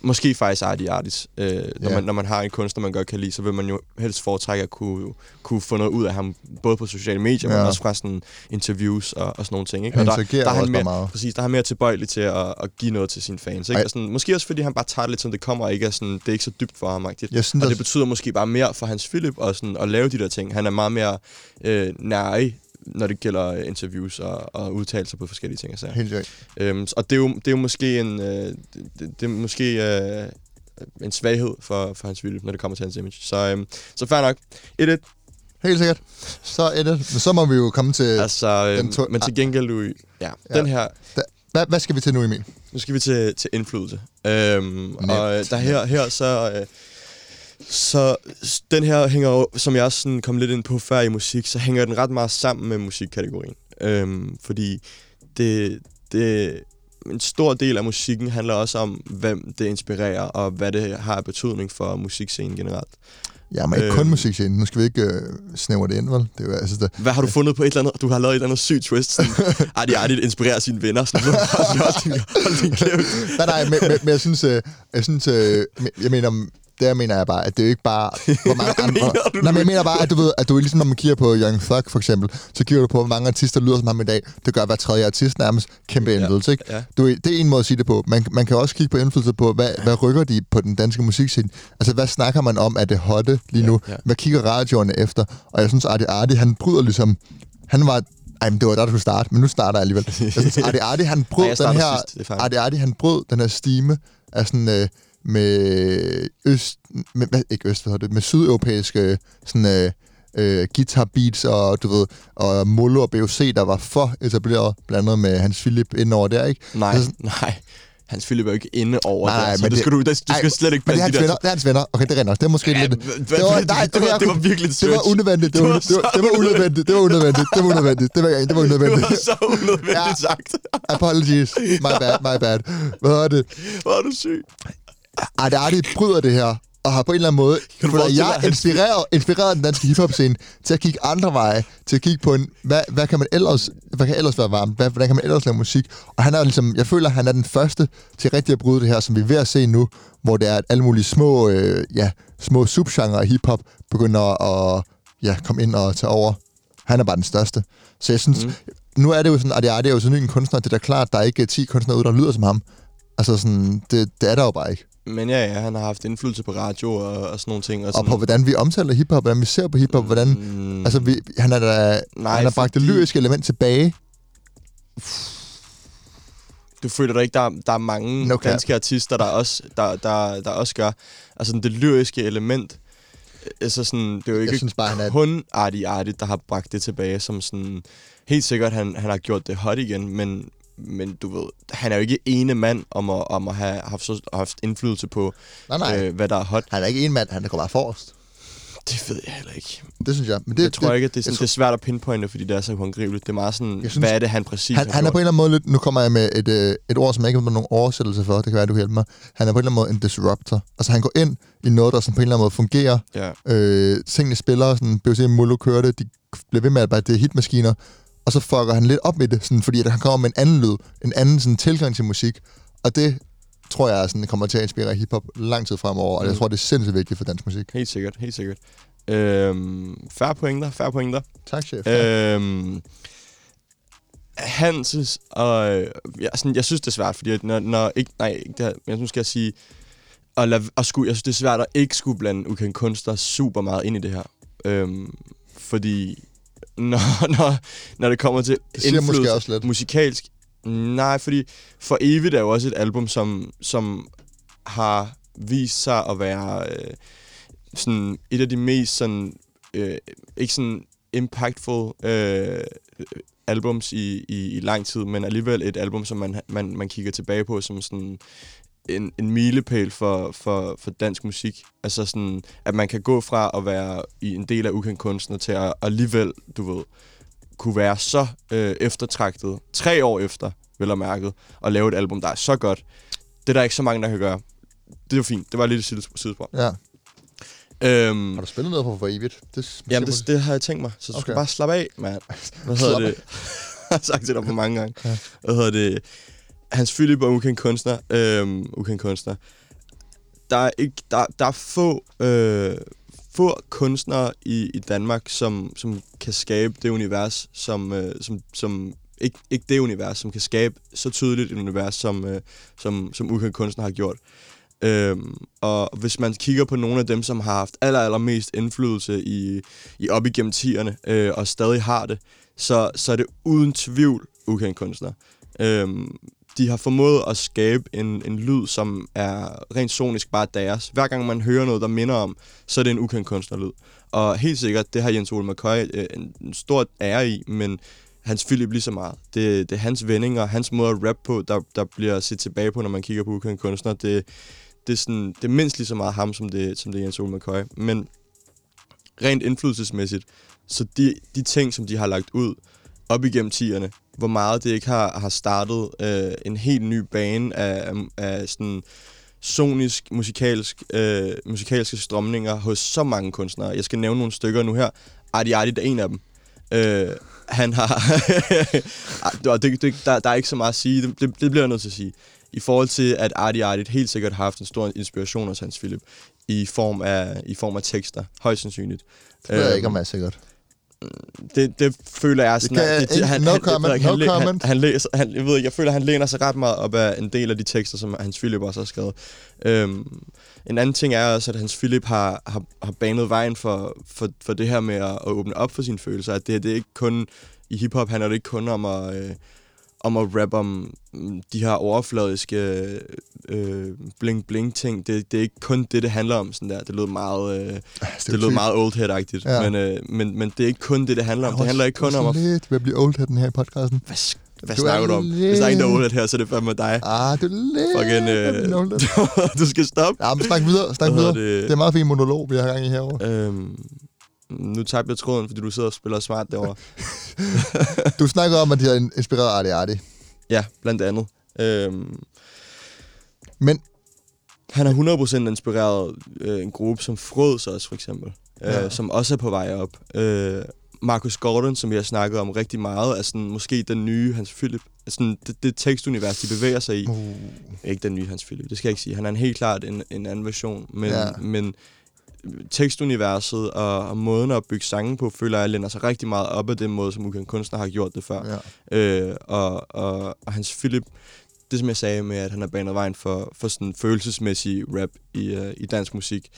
måske faktisk Artie Artis. Øh, når, Ja. man, når man har en kunstner, man godt kan lide, så vil man jo helst foretrække at kunne, kunne få noget ud af ham, både på sociale medier. Ja. men også fra sådan interviews og, og sådan nogle ting. Ikke? Han og der, der er han mere, meget. Præcis, der er han mere tilbøjelig til at, at give noget til sine fans. Ikke? Og sådan, måske også fordi han bare tager det lidt, som det kommer, og ikke er sådan, det er ikke så dybt for ham. Jeg synes og det betyder måske bare mere for Hans Philip og sådan, at lave de der ting. Han er meget mere øh, nær når det gælder interviews og, og udtalelser på forskellige ting. Og, sager. helt. Øhm, og det er, jo, det er jo måske en, øh, det, det er måske øh, en svaghed for, for hans Philip, når det kommer til hans image. Så, øhm, så fair nok. 1-1. Helt sikkert. Så er det. Men så må vi jo komme til... Altså, den øhm, to- men til gengæld, Louis, ja, Ja. den her, Hvad, hvad skal vi til nu, Emil? Nu skal vi til, til indflydelse. Øhm, og øh, der her, her så... Øh, så den her hænger jo, som jeg også sådan kom lidt ind på før i musik, så hænger den ret meget sammen med musikkategorien. Øhm, fordi det, det, en stor del af musikken handler også om, hvem det inspirerer, og hvad det har af betydning for musikscenen generelt. Ja, men ikke kun Øhm. musikscenen. Nu skal vi ikke øh, snævre det ind, vel? Det er jo, altså, det, Hvad har du fundet på et eller andet? Du har lavet et eller andet sygt twist. Sådan, Artie Artie inspirerer sine venner. Sådan, hold, din, hold din kæft. nej, nej, men, men, men jeg synes, øh, jeg synes, øh, jeg mener, der mener jeg bare, at det er jo ikke bare, hvor mange andre... mener du nej, men jeg mener bare, at du ved, at du ligesom, når man kigger på Young Thug for eksempel, så kigger du på, hvor mange artister lyder som ham i dag. Det gør hver tredje artist nærmest kæmpe Ja, indflydelse, ikke? ja. Du, det er en måde at sige det på. Man, man kan også kigge på indflydelse på, hvad, hvad rykker de på den danske musikscene? Altså, hvad snakker man om, at det hotte lige nu? ja. Hvad kigger radioerne efter? Og jeg synes, Artie Artie, han bryder ligesom... Han var... Ej, men det var der, du skulle starte, men nu starter jeg alligevel. Jeg synes, Artie Artie, han brød jeg den her... sidst, er. Artie Artie, han brød den her stime af sådan... Øh, med øst... Med, hvad, ikke øst, hvad hedder det? Med sydeuropæiske sådan... Øh, øh, guitar beats og du ved og Molo og BOC der var for etableret blandt andet med Hans Philip indover der ikke Nej, Altså, nej. Hans Philip er jo ikke inde over Nej, det, så men det, det- skal du, det, du skal Ej, slet ikke det blande de der venner, det er hans venner. Okay, det er nok. Det er måske Ja, lidt... hva- hva- det- det var- det var virkelig et Det var unødvendigt. Det var, Det det var var, så det var unødvendigt. Det var unødvendigt. Det var unødvendigt. Det var, det var Det unødvendigt. var så unødvendigt Ja. sagt. Apologies. My bad, my bad. Hvad er det? Hvor er du syg. Arte bryder det her, og har på en eller anden måde føler dig, jeg inspireret, inspireret den danske hiphop-scene til at kigge andre veje, til at kigge på en, hvad, hvad kan man ellers, hvad kan ellers være varmt, hvad, hvordan kan man ellers lave musik, og han er ligesom, jeg føler, han er den første til rigtig at bryde det her, som vi er ved at se nu, hvor det er, at alle mulige små, øh, ja, små subgenre af hiphop begynder at ja, komme ind og tage over. Han er bare den største. Så jeg synes, Mm. nu er det jo sådan, at det er jo så ny en kunstner, det er da klart, der er ikke 10 kunstnere ude, der lyder som ham. Altså sådan, det, det er der jo bare ikke. Men ja, ja, han har haft indflydelse på radio og, og sådan nogle ting. Og, Og sådan, på hvordan vi omtaler hiphop, hvordan vi ser på hiphop, hvordan... Mm, Altså, vi, han er da, Nej, han har bragt det lyriske element tilbage. du føler dig ikke, der, der er mange No danske artister, der også, der, der, der også gør. Altså det lyriske element. Altså sådan, det er jo ikke Jeg synes bare, han er... kun Artie Artie, der har bragt det tilbage, som sådan... Helt sikkert, han, han har gjort det hot igen, men, men du ved, han er jo ikke ene mand om at, om at have haft, så, haft indflydelse på, Nej, nej. øh, hvad der er hot. Han er ikke en mand, han går bare forrest. Det ved jeg heller ikke. Det synes jeg. Men det, Det, jeg tror det, ikke, at det er, sådan, jeg det er svært at pinpointe, fordi det er så håndgribeligt. Det er meget sådan, Jeg synes, hvad er det, han præcis Han, har han er gjort? på en eller anden måde lidt... Nu kommer jeg med et, øh, et ord, som jeg ikke har nogen oversættelse for. Det kan være, du kan hjælpe mig. Han er på en eller anden måde en disruptor. Altså, han går ind i noget, der sådan på en eller anden måde fungerer. Ja. Øh, tingene spiller, sådan, BC Molo kørte, de bliver ved med at bare, det er hitmaskiner. Og så fucker han lidt op med det, sådan, fordi at han kommer med en anden lyd, en anden sådan, tilgang til musik. Og det tror jeg sådan, kommer til at inspirere hiphop lang tid fremover, og jeg Mm. tror, det er sindssygt vigtigt for dansk musik. Helt sikkert, helt sikkert. Øhm, færre pointer, færre pointer. Tak, chef. Øhm, Hanses, og øh, ja, sådan, jeg synes, det er svært, fordi når, når ikke, nej, ikke det her, men nu skal jeg sige, at, lade, at skulle, jeg synes, det er svært at ikke skulle blande ukendt kunstner super meget ind i det her. Øhm, fordi når, når, når det kommer til det siger måske indflydelse også lidt. musikalsk, nej, fordi For Evigt er jo også et album, som, som har vist sig at være øh, sådan et af de mest sådan, øh, ikke sådan impactful øh, albums i, i, i lang tid, men alligevel et album, som man, man, man kigger tilbage på som sådan en, en milepæl for, for, for dansk musik. Altså sådan, at man kan gå fra at være i en del af ukendt kunstner til at alligevel, du ved, kunne være så øh, eftertragtet, tre år efter, vel og mærket, og lave et album, der er så godt. Det er der ikke så mange, der kan gøre. Det er jo fint. Det var lidt et sides- sidespor. Ja. Øhm, Har du spillet noget på for evigt? Det, Jamen, det, det har jeg tænkt mig. Så du okay. skal bare slappe af, mand. Hvad hedder det? jeg har sagt til dig for mange gange. Ja. Hvad hedder det? Hans Philip og ukendt kunstner. øh, ukendt kunstner. Der er, ikke, der, der er få, øh, få kunstnere i, i Danmark, som, som kan skabe det univers, som, øh, som, som ikke, ikke det univers, som kan skabe så tydeligt et univers, som, øh, som, som ukendt kunstner har gjort. Øhm, og hvis man kigger på nogle af dem, som har haft aller, allermest indflydelse i, i op igennem tierne, øh, og stadig har det, så, så er det uden tvivl ukendt kunstner. Øhm, de har formået at skabe en, en lyd, som er rent sonisk bare deres. Hver gang man hører noget, der minder om, så er det en ukendt kunstnerlyd. Og helt sikkert, det har Jens Ole McCoy øh, en, en stor ære i, men hans Philip lige så meget. Det, det er hans vendinger, hans måde at rap på, der, der bliver set tilbage på, når man kigger på ukendte kunstnere. Det, det, er sådan, det er mindst lige så meget ham, som det, som det er Jens Ole McCoy. Men rent indflydelsesmæssigt, så de, de ting, som de har lagt ud op igennem tierne, hvor meget det ikke har, har startet øh, en helt ny bane af, af, af sådan sonisk, musikalsk, øh, musikalske strømninger hos så mange kunstnere. Jeg skal nævne nogle stykker nu her. Artie Artie er en af dem. Øh, han har... Det, det, der, der er ikke så meget at sige. Det, det, det bliver jeg nødt til at sige. I forhold til, at Artie Artie helt sikkert har haft en stor inspiration hos Hans Philip i form af, i form af tekster, højst sandsynligt. Det ved jeg Øhm, ikke, om jeg er sikkert. Det, det føler jeg sådan... kan- at det, no jeg comment, no han, comment. Han, han, læser, han, jeg ved ikke, jeg føler, han læner sig ret meget op af en del af de tekster, som Hans Philip også har skrevet. Øhm, en anden ting er også, at Hans Philip har, har, har banet vejen for, for, for det her med at, at åbne op for sine følelser. At det, det er ikke kun... I hiphop handler det ikke kun om at... Øh, om at rappe om mm, de her overfladiske øh, bling-bling ting. Det, det er ikke kun det, det handler om. Sådan der. Det lød meget, øh, det lød meget old head-agtigt. Ja. Men, øh, men, men det er ikke kun det, det handler om. Det handler ikke kun om at... lidt ved at blive oldheaden her i podcasten. Hvad, hvad Du er snakker du om? Hvis der er en, der er old head her, så er det fandme dig. Ah, du er lidt Fucking, øh, du skal stoppe. Ja, men snak videre, snak videre. det? Det er meget fin monolog, vi har gang i herovre. Øhm, nu tabte jeg tråden, fordi du sidder og spiller smart derovre. Du snakker om, at de har inspireret Artie Artie. ja, blandt andet. Øhm, Men han har 100% inspireret øh, en gruppe som Frøds også, for eksempel. Ja. Øh, som også er på vej op. Øh, Marcus Gordon, som vi har snakket om rigtig meget, er sådan, måske den nye Hans Philip. Sådan, det, det tekstunivers, de bevæger sig i. uh, Ikke den nye Hans Philip, det skal jeg ikke sige. Han er en helt klart en, en anden version. Men, Ja. ja. men tekstuniverset og, og måden at bygge sange på, føler jeg, lænder sig rigtig meget op af den måde, som ukendt kunstner har gjort det før. Ja. Øh, og, og, og hans Philip, det som jeg sagde med, at han har banet vejen for, for sådan følelsesmæssig rap i, uh, i dansk musik.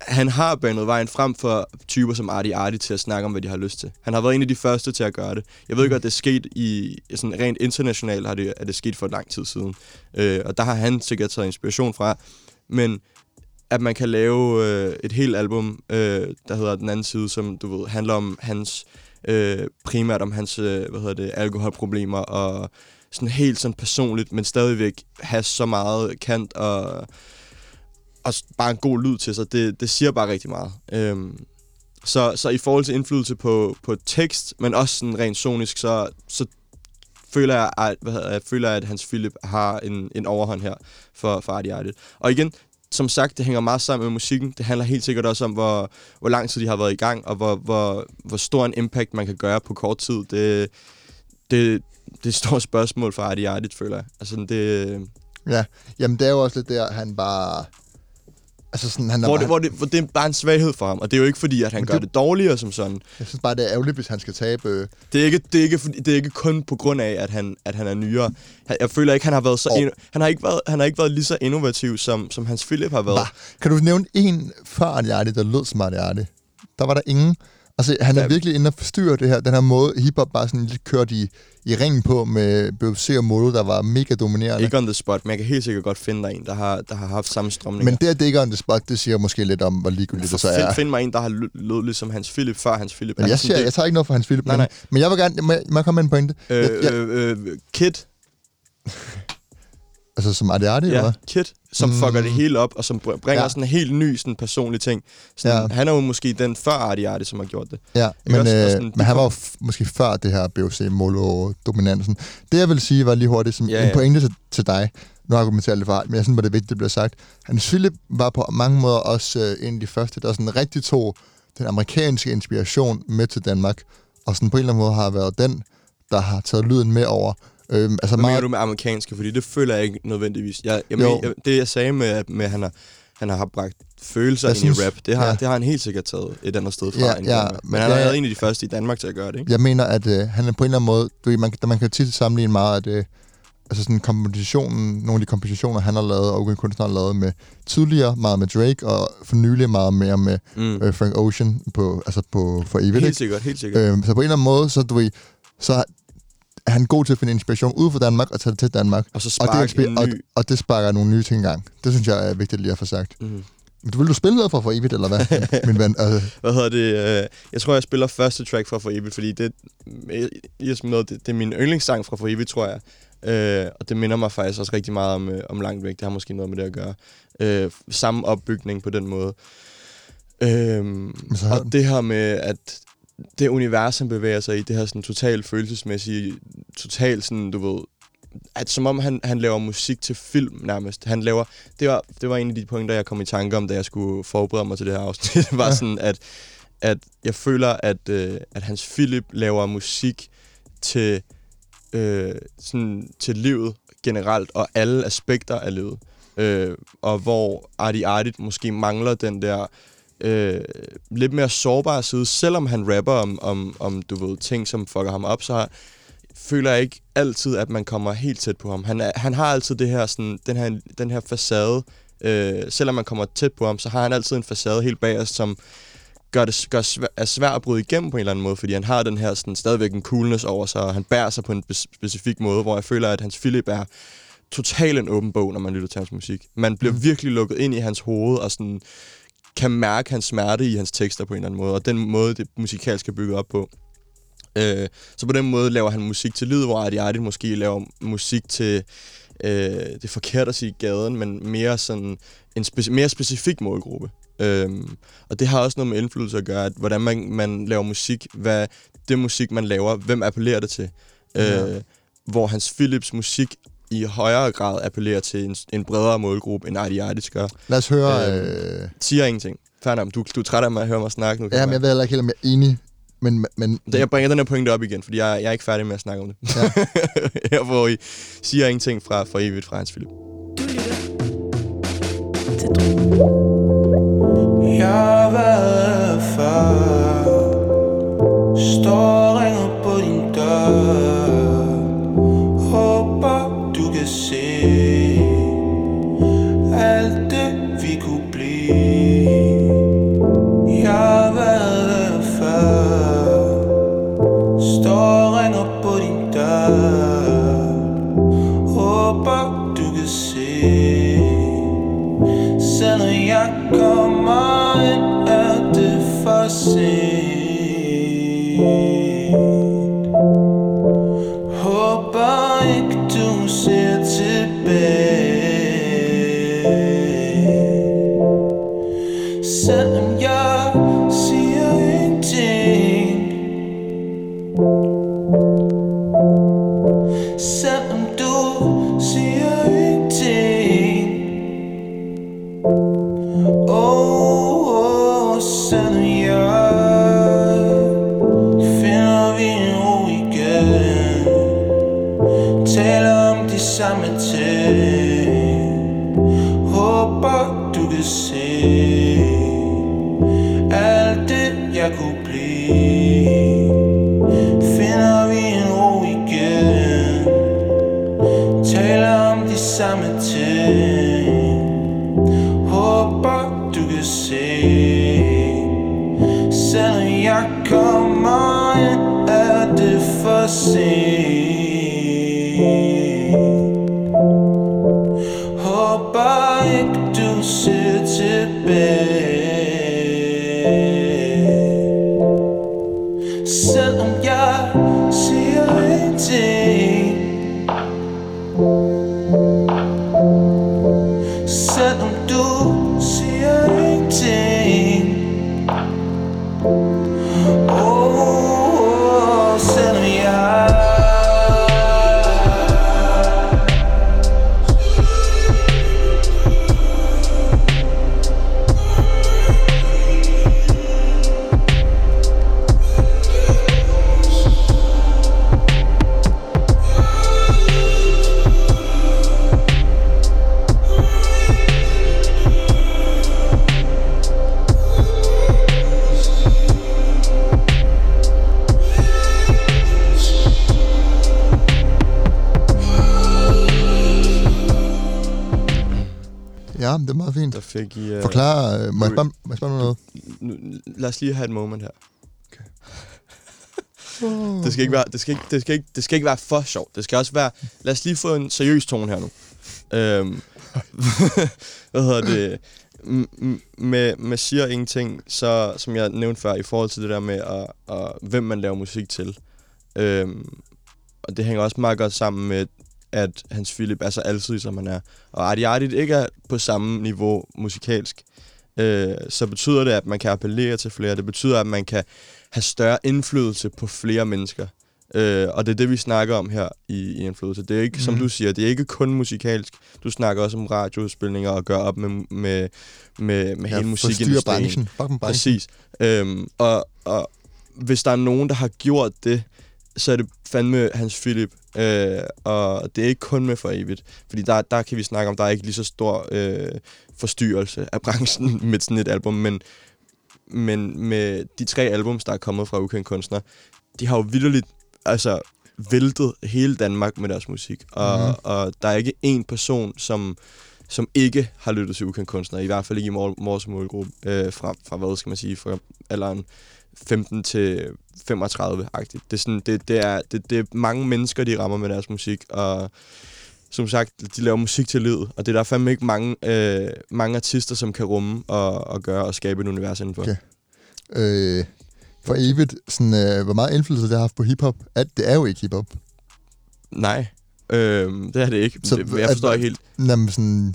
Han har banet vejen frem for typer som Artie Artie til at snakke om, hvad de har lyst til. Han har været en af de første til at gøre det. Jeg ved godt, det er sket i sådan rent internationalt, har det, er det sket for lang tid siden. Øh, og der har han sikkert taget inspiration fra. Men at man kan lave øh, et helt album, øh, der hedder Den anden side, som du ved, handler om hans, øh, primært om hans, øh, hvad hedder det, alkoholproblemer, og sådan helt sådan personligt, men stadigvæk have så meget kant og, og bare en god lyd til sig, det, det siger bare rigtig meget. Øhm, så, så i forhold til indflydelse på, på tekst, men også sådan rent sonisk, så, så føler jeg, at, hvad hedder, jeg føler, at Hans Philip har en, en overhånd her for, for Artie Artie. Og igen, som sagt, det hænger meget sammen med musikken. Det handler helt sikkert også om, hvor, hvor lang tid de har været i gang, og hvor, hvor, hvor stor en impact man kan gøre på kort tid. Det, det, det er et stort spørgsmål for Artie Artie, føler jeg. Altså, det, Ja, jamen det er jo også lidt der, han bare... Altså sådan, han er hvor, bare, det, hvor, det, hvor det er bare en svaghed for ham, og det er jo ikke fordi, at han gør det- det dårligere som sådan. Jeg synes bare, det er ærgerligt, hvis han skal tabe... Det er ikke, det er ikke, det er ikke kun på grund af, at han, at han er nyere. Jeg føler ikke, han har været så... Oh. Han, har ikke været, han har ikke været lige så innovativ, som, som Hans Philip har været. Bah. Kan du nævne en før Artie, der lød som Artie? Der var der ingen. Altså, han er Ja. virkelig inde og forstyrre det her, den her måde, hiphop bare sådan lidt kørt i, i ringen på med BFC og Molo, der var mega dominerende. Ikke on the spot, men jeg kan helt sikkert godt finde dig en, der har, der har haft samme strømninger. Men det, at det ikke er on the spot, det siger måske lidt om, hvor ligegyldigt det så find, er. find mig en, der har lød, ligesom Hans Philip, før Hans Philip. Men jeg, Altså, siger, jeg tager ikke noget for hans Philip, Nej, men, nej. men jeg vil gerne, må jeg, må jeg komme med en pointe? jeg, jeg, Øh, øh, øh, Kid, altså som eller ja, hvad? Kid, som Mm. fucker det hele op, og som br- bringer Ja. sådan en helt ny sådan personlig ting. Sådan, Ja. Han er jo måske den før Artie, som har gjort det. Ja, men, også? Og øh, sådan, men han var jo måske før det her BOC Molo-dominansen. Det jeg vil sige var lige hurtigt, som Ja, en pointe til, til dig. Nu argumenterer jeg lidt for men jeg synes, det er vigtigt, det bliver sagt. Hans Philip var på mange måder også øh, en af de første, der sådan rigtig tog den amerikanske inspiration med til Danmark, og sådan på en eller anden måde har været den, der har taget lyden med over. Øhm, altså Hvad meget, mener du med amerikanske? Fordi det føler jeg ikke nødvendigvis. Jeg, jeg, Jo. men, jeg, det jeg sagde med, at med, at han har, han har bragt følelser Jeg ind synes- i rap, det har, ja. det har han helt sikkert taget et andet sted fra. Ja, end ja, Danmark. men han har ja. været en af de første i Danmark til at gøre det, ikke? Jeg mener, at øh, han er på en eller anden måde... Du, man, man kan tit sammenligne meget, at øh, altså sådan kompositionen, nogle af de kompositioner, han har lavet, og Ugen Kunstner har lavet med tidligere, meget med Drake, og for nylig meget mere med Mm. øh, Frank Ocean på, altså på, for evigt. Helt ikke? sikkert, helt sikkert. Øh, så på en eller anden måde, så, du så er han god til at finde inspiration ud fra Danmark og tage det til Danmark. og så Og det, en og, ny... og det sparker nogle nye ting i gang. Det synes jeg er vigtigt lige at få sagt. Mm. Du vil du spille noget for for evigt, eller hvad, min ven? Altså, Hvad hedder det? øh, Jeg tror, jeg spiller første track fra For Evigt, fordi det, det, det er min yndlingssang fra For Evigt, tror jeg. Øh, og det minder mig faktisk også rigtig meget om, øh, om Langt Væk. Det har måske noget med det at gøre. Øh, samme opbygning på den måde. Øh, og det her med, at det univers, han bevæger sig i, det her sådan totalt følelsesmæssige, totalt sådan, du ved, at som om han, han laver musik til film nærmest. Han laver, det var, det var en af de punkter, jeg kom i tanke om, da jeg skulle forberede mig til det her afsnit. Det var Ja. sådan, at, at jeg føler, at, øh, at hans Philip laver musik til, øh, sådan, til livet generelt, og alle aspekter af livet. Øh, og hvor Artie Artie måske mangler den der øh, lidt mere sårbare side, selvom han rapper om, om, om du ved, ting, som fucker ham op, så har, føler jeg ikke altid, at man kommer helt tæt på ham. Han, er, han har altid det her, sådan, den, her, den her facade. Øh, selvom man kommer tæt på ham, så har han altid en facade helt bag os, som gør det gør svær, er svær at bryde igennem på en eller anden måde, fordi han har den her sådan, stadigvæk en coolness over sig, og han bærer sig på en specifik måde, hvor jeg føler, at hans Philip er totalt en åben bog, når man lytter til hans musik. Man bliver Mm. virkelig lukket ind i hans hoved, og sådan kan mærke hans smerte i hans tekster på en eller anden måde, og den måde, det musikalsk er bygget op på. Øh, så på den måde laver han musik til lyd, hvor Adi Adi måske laver musik til, øh, det er forkert at sige gaden, men mere sådan en speci- mere specifik målgruppe. Øhm, og det har også noget med indflydelse at gøre, at hvordan man, man laver musik, hvad det musik, man laver, hvem appellerer det til. Ja. Øh, hvor hans Philips musik i højere grad appellerer til en, en bredere målgruppe, end Adi Adi gør. lad os høre... Øhm, Øh, Siger ingenting. Nok, du, du er træt af mig at høre mig snakke nu. kan ja, jeg men jeg ved heller ikke helt, om jeg er enig, men... men Da jeg bringer den her pointe op igen, fordi jeg, jeg er ikke færdig med at snakke om det. Ja. Her hvor I siger ingenting fra, fra evigt fra Hans Philip. Du lytter til. Jeg har været før Står ringer på din dør jeg kommer ind Er det for sent? Ja, det er meget fint. Der fik I... Uh, Forklar, øh, må jeg spørge, må jeg spørge om noget? Nu, lad os lige have et moment her. Okay. det, skal ikke være, det, skal ikke, det, skal ikke, det skal ikke være for sjovt. Det skal også være... Lad os lige få en seriøs tone her nu. Øhm, hvad hedder det? Med, med siger ingenting, så som jeg nævnte før, i forhold til det der med, at, at, hvem man laver musik til. Øhm, og det hænger også meget godt sammen med, at Hans Philip er så altid, som han er. Og Artie Artie ikke er på samme niveau musikalsk, øh, så betyder det, at man kan appellere til flere. Det betyder, at man kan have større indflydelse på flere mennesker. Øh, og det er det, vi snakker om her i, i indflydelse. Det er ikke, mm. som Mhm. du siger, det er ikke kun musikalsk. Du snakker også om radiospilninger og gør op med, med, med, med hele forstyrrer musikindustrien. branchen. Præcis. Øhm, og, og hvis der er nogen, der har gjort det, så er det fandme Hans Philip. Øh, og det er ikke kun med for evigt. Fordi der, der kan vi snakke om, der er ikke lige så stor øh, forstyrrelse af branchen med sådan et album. Men, men med de tre albums, der er kommet fra Ukendt Kunstner, de har jo vidderligt altså, væltet hele Danmark med deres musik. Og, mm. og der er ikke én person, som som ikke har lyttet til ukendt kunstnere, i hvert fald ikke i mor- vores målgruppe, øh, fra, fra, hvad skal man sige, fra alderen 15 til 35-agtigt. Det er, sådan, det, det, er, det, det er mange mennesker, de rammer med deres musik, og som sagt, de laver musik til livet, og det er der fandme ikke mange, øh, mange artister, som kan rumme og, og gøre og skabe et univers indenfor. Okay. Øh, for evigt, sådan, øh, hvor meget indflydelse det har haft på hiphop? At det er jo ikke hiphop. Nej, øh, det er det ikke. Så, det, jeg forstår at- ikke helt. Jamen, sådan,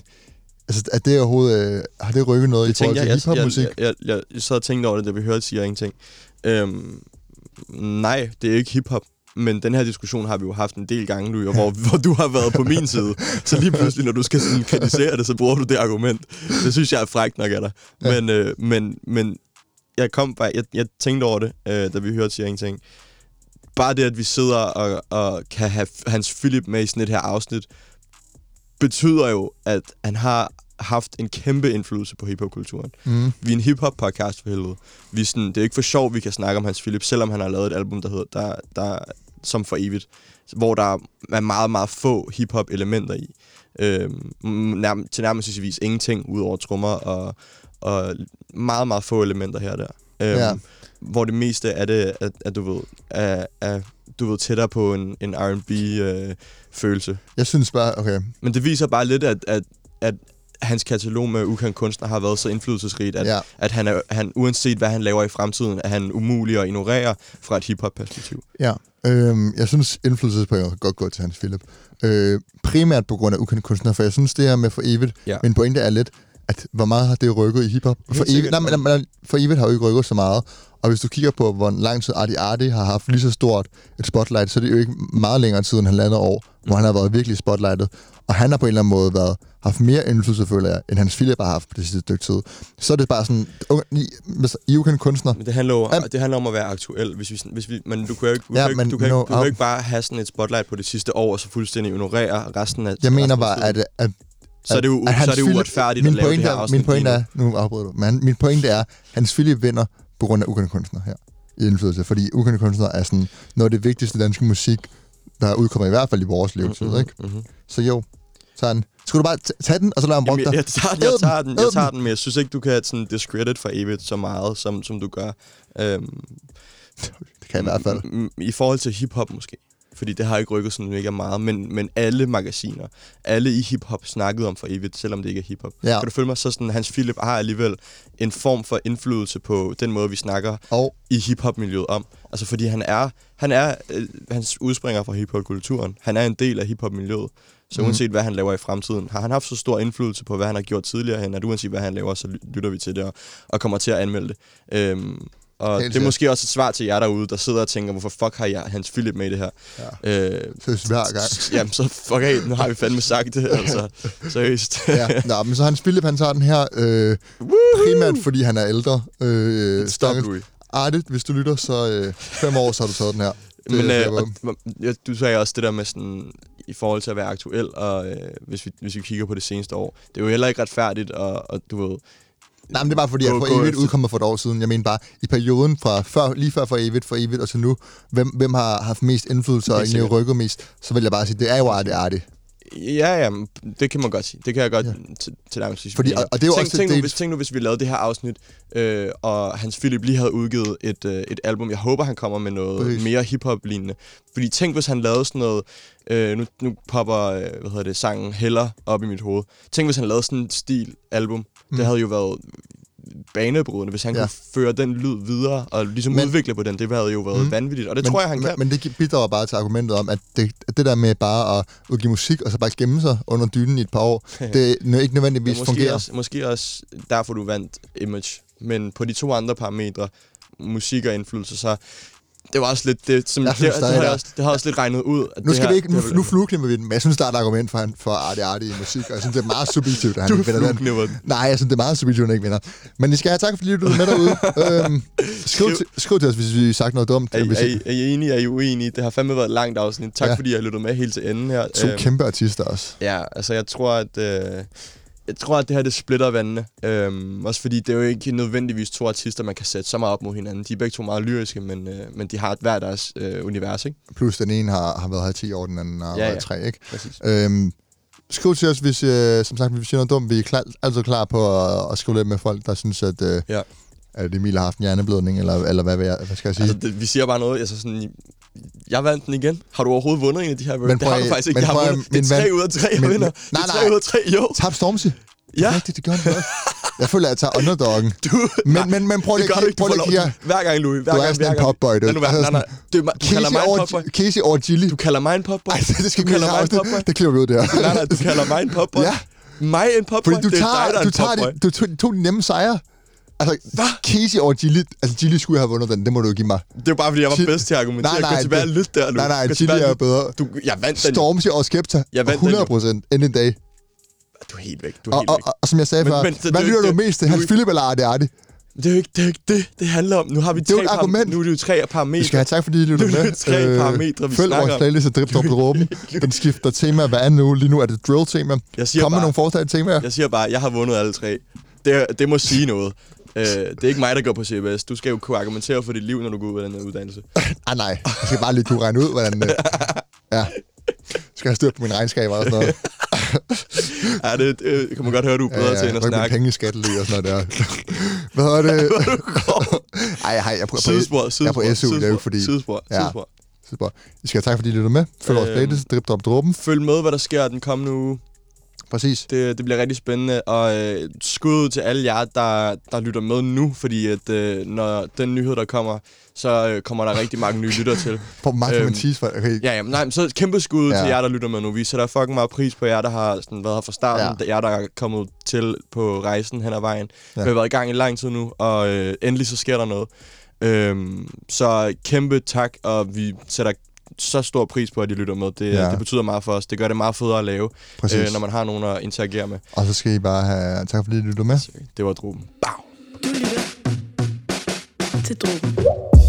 altså, er det overhovedet, øh, har det rykket noget Det i forhold til jeg, jeg, hiphop-musik? jeg, jeg, jeg, jeg sad og tænkte over det, da vi hørte Siger Ingenting. Øhm, nej, det er ikke hiphop. Men den her diskussion har vi jo haft en del gange nu, og hvor, hvor du har været på min side. Så lige pludselig, når du skal sådan kritisere det, så bruger du det argument. Det synes jeg er frækt nok af dig. Ja. Men, øh, men, men jeg, kom bare, jeg, jeg tænkte over det, øh, da vi hørte Siger Ingenting. Bare det, at vi sidder og, og kan have Hans Philip med i sådan et her afsnit, betyder jo, at han har haft en kæmpe indflydelse på hiphop-kulturen. Mm. Vi er en hip-hop-podcast for helvede. Vi er sådan, det er ikke for sjov, vi kan snakke om Hans Philip, selvom han har lavet et album, der hedder der, der, som for evigt, hvor der er meget, meget få hip-hop-elementer i. Øhm, nærm- til nærmest ingenting, udover trommer og, og meget, meget få elementer her og der. Øhm, Ja. Hvor det meste af det, at, at du ved, er, er, du ved, tættere på en, en R&B-følelse. Jeg synes bare, okay, Men det viser bare lidt, at, at, at hans katalog med ukendt kunstner har været så indflydelsesrigt, at, Ja. at han, er, han, uanset hvad han laver i fremtiden, er han umulig at ignorere fra et hiphop-perspektiv. Ja, øhm, jeg synes indflydelsespoint kan godt gå til Hans Philip. Øh, primært på grund af ukendte kunstnere, for jeg synes det her med for evigt, Ja. min pointe er lidt, at hvor meget har det rykket i hiphop? For evigt, nej, men for evigt har jo ikke rykket så meget. Og hvis du kigger på, hvor lang tid Artie Artie har haft lige så stort et spotlight, så er det jo ikke meget længere tid end halvandet år, hvor han har været virkelig spotlightet. Og han har på en eller anden måde været, haft mere indflydelse, føler jeg, end Hans Philip har haft på det sidste stykke tid. Så er det bare sådan, unge- I, I ukendte kunstner, Men det handler, jo, Am- det handler om at være aktuel. Hvis vi, hvis vi, men du kan jo ikke, du Ja, kan, men du kan, no, ikke, du kan ikke bare have sådan et spotlight på det sidste år, og så fuldstændig ignorere resten af jeg mener resten bare, at, at så er det jo, at så er det Philip- uretfærdigt min at lave det her er, Min pointe er, nu afbryder du, men min pointe er, Hans Philip vinder på grund af ukendte kunstnere her i indflydelse, fordi ukendte kunstnere er sådan noget af det vigtigste danske musik, der udkommer i hvert fald i vores levetid, Mhm, ikke? mhm. Så jo, tag den. Skal du bare tage den, og så lade ham brokke jeg, dig? jeg, tager den, jeg tager den, jeg tager den. men jeg synes ikke, du kan sådan discredit for evigt så meget, som, som du gør. Øhm, Det kan jeg i hvert fald. I forhold til hiphop måske. Fordi det har ikke rykket sådan mega meget, men, men alle magasiner, alle i hiphop snakkede om for evigt, selvom det ikke er hiphop. Ja. Kan du følge mig? Så sådan, Hans Philip har alligevel en form for indflydelse på den måde, vi snakker Og i hiphop-miljøet om. Altså fordi han er, han er, øh, hans udspringer fra hiphop-kulturen. Han er en del af hiphop-miljøet. Så Mhm. uanset hvad han laver i fremtiden, har han haft så stor indflydelse på, hvad han har gjort tidligere hen, at uanset hvad han laver, så ly- lytter vi til det og, og kommer til at anmelde det. Øhm, og Helt det er måske også et svar til jer derude, der sidder og tænker, hvorfor fuck har jeg Hans Philip med i det her? Ja. Øh, seriøst hver gang. Jamen, så fuck af, nu har vi fandme sagt det, altså. Seriøst. ja, nå, men så Hans Philip, han tager den her, øh, primært fordi han er ældre. Øh, Stop, Louis. Artigt, hvis du lytter, så øh, fem år, så har du taget den her. Det, Men øh, og, du sagde også det der med sådan, i forhold til at være aktuel, og øh, hvis, vi, hvis vi kigger på det seneste år, det er jo heller ikke retfærdigt, og, og du ved, Nej, men det er bare fordi, at For Evigt efter- udkommer for et år siden. Jeg mener bare, i perioden fra før, lige før For Evigt, For Evigt og til nu, hvem, hvem har haft mest indflydelse og egentlig rykket mest, så vil jeg bare sige, det er jo Artie Artie. Ja, ja, det kan man godt sige. Det kan jeg godt Ja. til, til nærmest sige. Fordi- og- og det er jo tænk, også tænk, det- nu, hvis, tænk nu, hvis vi lavede det her afsnit, øh, og Hans Philip lige havde udgivet et, øh, et album. Jeg håber, han kommer med noget Præcis. mere hiphop-lignende. Fordi tænk, hvis han lavede sådan noget... Øh, nu, nu popper, øh, hvad hedder det, sangen Heller op i mit hoved. Tænk, hvis han lavede sådan et stil-album. Mm. Det havde jo været banebrydende, hvis han Ja. kunne føre den lyd videre og ligesom Men- men, udvikle på den. Det havde jo været Mm. vanvittigt, og det men, tror jeg, han men, kan. Men det bidrager bare til argumentet om, at det, at det der med bare at udgive musik, og så bare gemme sig under dynen i et par år, det er nø- ikke nødvendigvis Det er fungerer. måske også, måske også derfor, du vandt Image. Men på de to andre parametre, musik og indflydelse, så det var også lidt... Det, som, Jeg det, synes, det, det, har jeg også, det har også lidt regnet ud. At Nu det skal her, vi ikke, nu, det her- nu flueklimmer vi den, men jeg synes, der er et argument for, han, for Artie Artie i musik, og jeg synes, det er meget subjektivt, at han ikke vinder den. flueknipper. Nej, jeg synes, det er meget subjektivt, at han ikke vinder. Men I skal have tak, fordi du er med derude. øhm, skriv, Skriv- til, skriv til os, hvis vi har sagt noget dumt. Er, I- er, I, I, er I enige? Er I uenige? Det har fandme været et langt afsnit. Tak Ja. ja. fordi I har lyttet med helt til enden her. to Øhm, kæmpe artister også. Ja, altså jeg tror, at... Øh, jeg tror, at det her det splitter vandene. Øhm, også fordi det er jo ikke nødvendigvis to artister, man kan sætte så meget op mod hinanden. De er begge to meget lyriske, men, øh, men de har et hver deres øh, univers, ikke? Plus den ene har, har været her i 10 år, den anden har Ja, været ja. tre, ikke? Præcis. Øhm, skriv til os, hvis, øh, som sagt, hvis vi siger noget dumt. Vi er klar, altid klar på at, at skrive lidt med folk, der synes, at, øh, Ja. at Emil har haft en hjerneblødning, eller, eller hvad, jeg, hvad skal jeg sige? Altså, det, vi siger bare noget, altså sådan, jeg vandt den igen. Har du overhovedet vundet en af de her? Men det har du faktisk ikke. men Jeg har vundet. Det er tre ven- ud af tre, jeg men- vinder. men- nej, det er tre nej. ud af tre, jo. Tab Stormzy. Ja. Rigtigt, det gør han godt. Jeg føler, at jeg tager underdoggen. Du, Men, men, men prøv lige at kigge her. Hver gang, Louis. Hver Du er sådan en popboy, du. Være. Altså Nej, nej. Du, du kalder mig en popboy. Casey over Gilly. Du kalder mig en popboy. Ej, det skal du kalder mig en popboy. Det, klipper vi ud der. Nej, nej, du kalder mig en popboy. Ja. Mig en popboy? Fordi du er tager, er du tager du tog de nemme sejre. Altså, Hvad? Casey over Gilly. Altså, Gilly skulle have vundet den. Det må du jo give mig. Det er bare, fordi jeg var Gilly- bedst til at argumentere. Nej, nej, Gå tilbage og det- lyt der, Louis. Nej, nej, Gilly og er bedre. Du, jeg vandt den. Stormzy over Skepta. Jeg vandt den jo. 100 procent. End en dag. Du er helt væk. Du er Og, helt og, væk. og, og, som jeg sagde Men- før, men det hvad lytter ikke du det- mest til? Hans Philip eller Artie Artie? Det er jo ikke det, er ikke det, det handler om. Nu har vi jo tre argument. Nu er det jo tre parametre. Vi skal have tak, fordi I lytter Nu er med. det tre parametre, vi Følg vores playlist af Drip Drop Dråben. Den skifter tema hver anden uge. Lige nu er det drill-tema. Kom med nogle forslag til temaer. Jeg siger bare, jeg har vundet alle tre. Det, det må sige noget. Øh, det er ikke mig, der går på CBS. Du skal jo kunne argumentere for dit liv, når du går ud af den uddannelse. Ah, nej. Jeg skal bare lige kunne regne ud, hvordan... Øh, ja. Skal have styr på mine regnskaber og sådan noget. Ja, det, det kan man godt høre, du er bedre til end at snakke. penge i skattely og sådan noget der. Hvad hedder det? Ej, hej, jeg er på, Sidespor, jeg er sidespor, på SU, det er jo fordi... Sidespor, Ja. sidespor. Sidespor. I skal have tak, fordi I lytter med. Følg vores Øhm. playlist, Drip Drop Dråben. Følg med, hvad der sker den kommende uge. Præcis. Det, det bliver rigtig spændende, og øh, skud ud til alle jer, der, der lytter med nu, fordi at øh, når den nyhed, der kommer, så øh, kommer der rigtig mange nye lytter til. På mig kan man Øhm, tease for... Okay. Ja, jamen, nej, men så kæmpe skud ja. Til jer, der lytter med nu. Vi sætter fucking meget pris på jer, der har sådan, været her fra starten. Ja. Jer, der er kommet til på rejsen hen ad vejen. Ja. Vi har været i gang i lang tid nu, og øh, endelig så sker der noget. Øhm, så kæmpe tak, og vi sætter så stor pris på, at I lytter med. Det, ja. Det betyder meget for os. Det gør det meget federe at lave, Præcis. øh, når man har nogen at interagere med. Og så skal I bare have tak, fordi I lytter med. Det var druben. Bam! Du lytter til Drogen.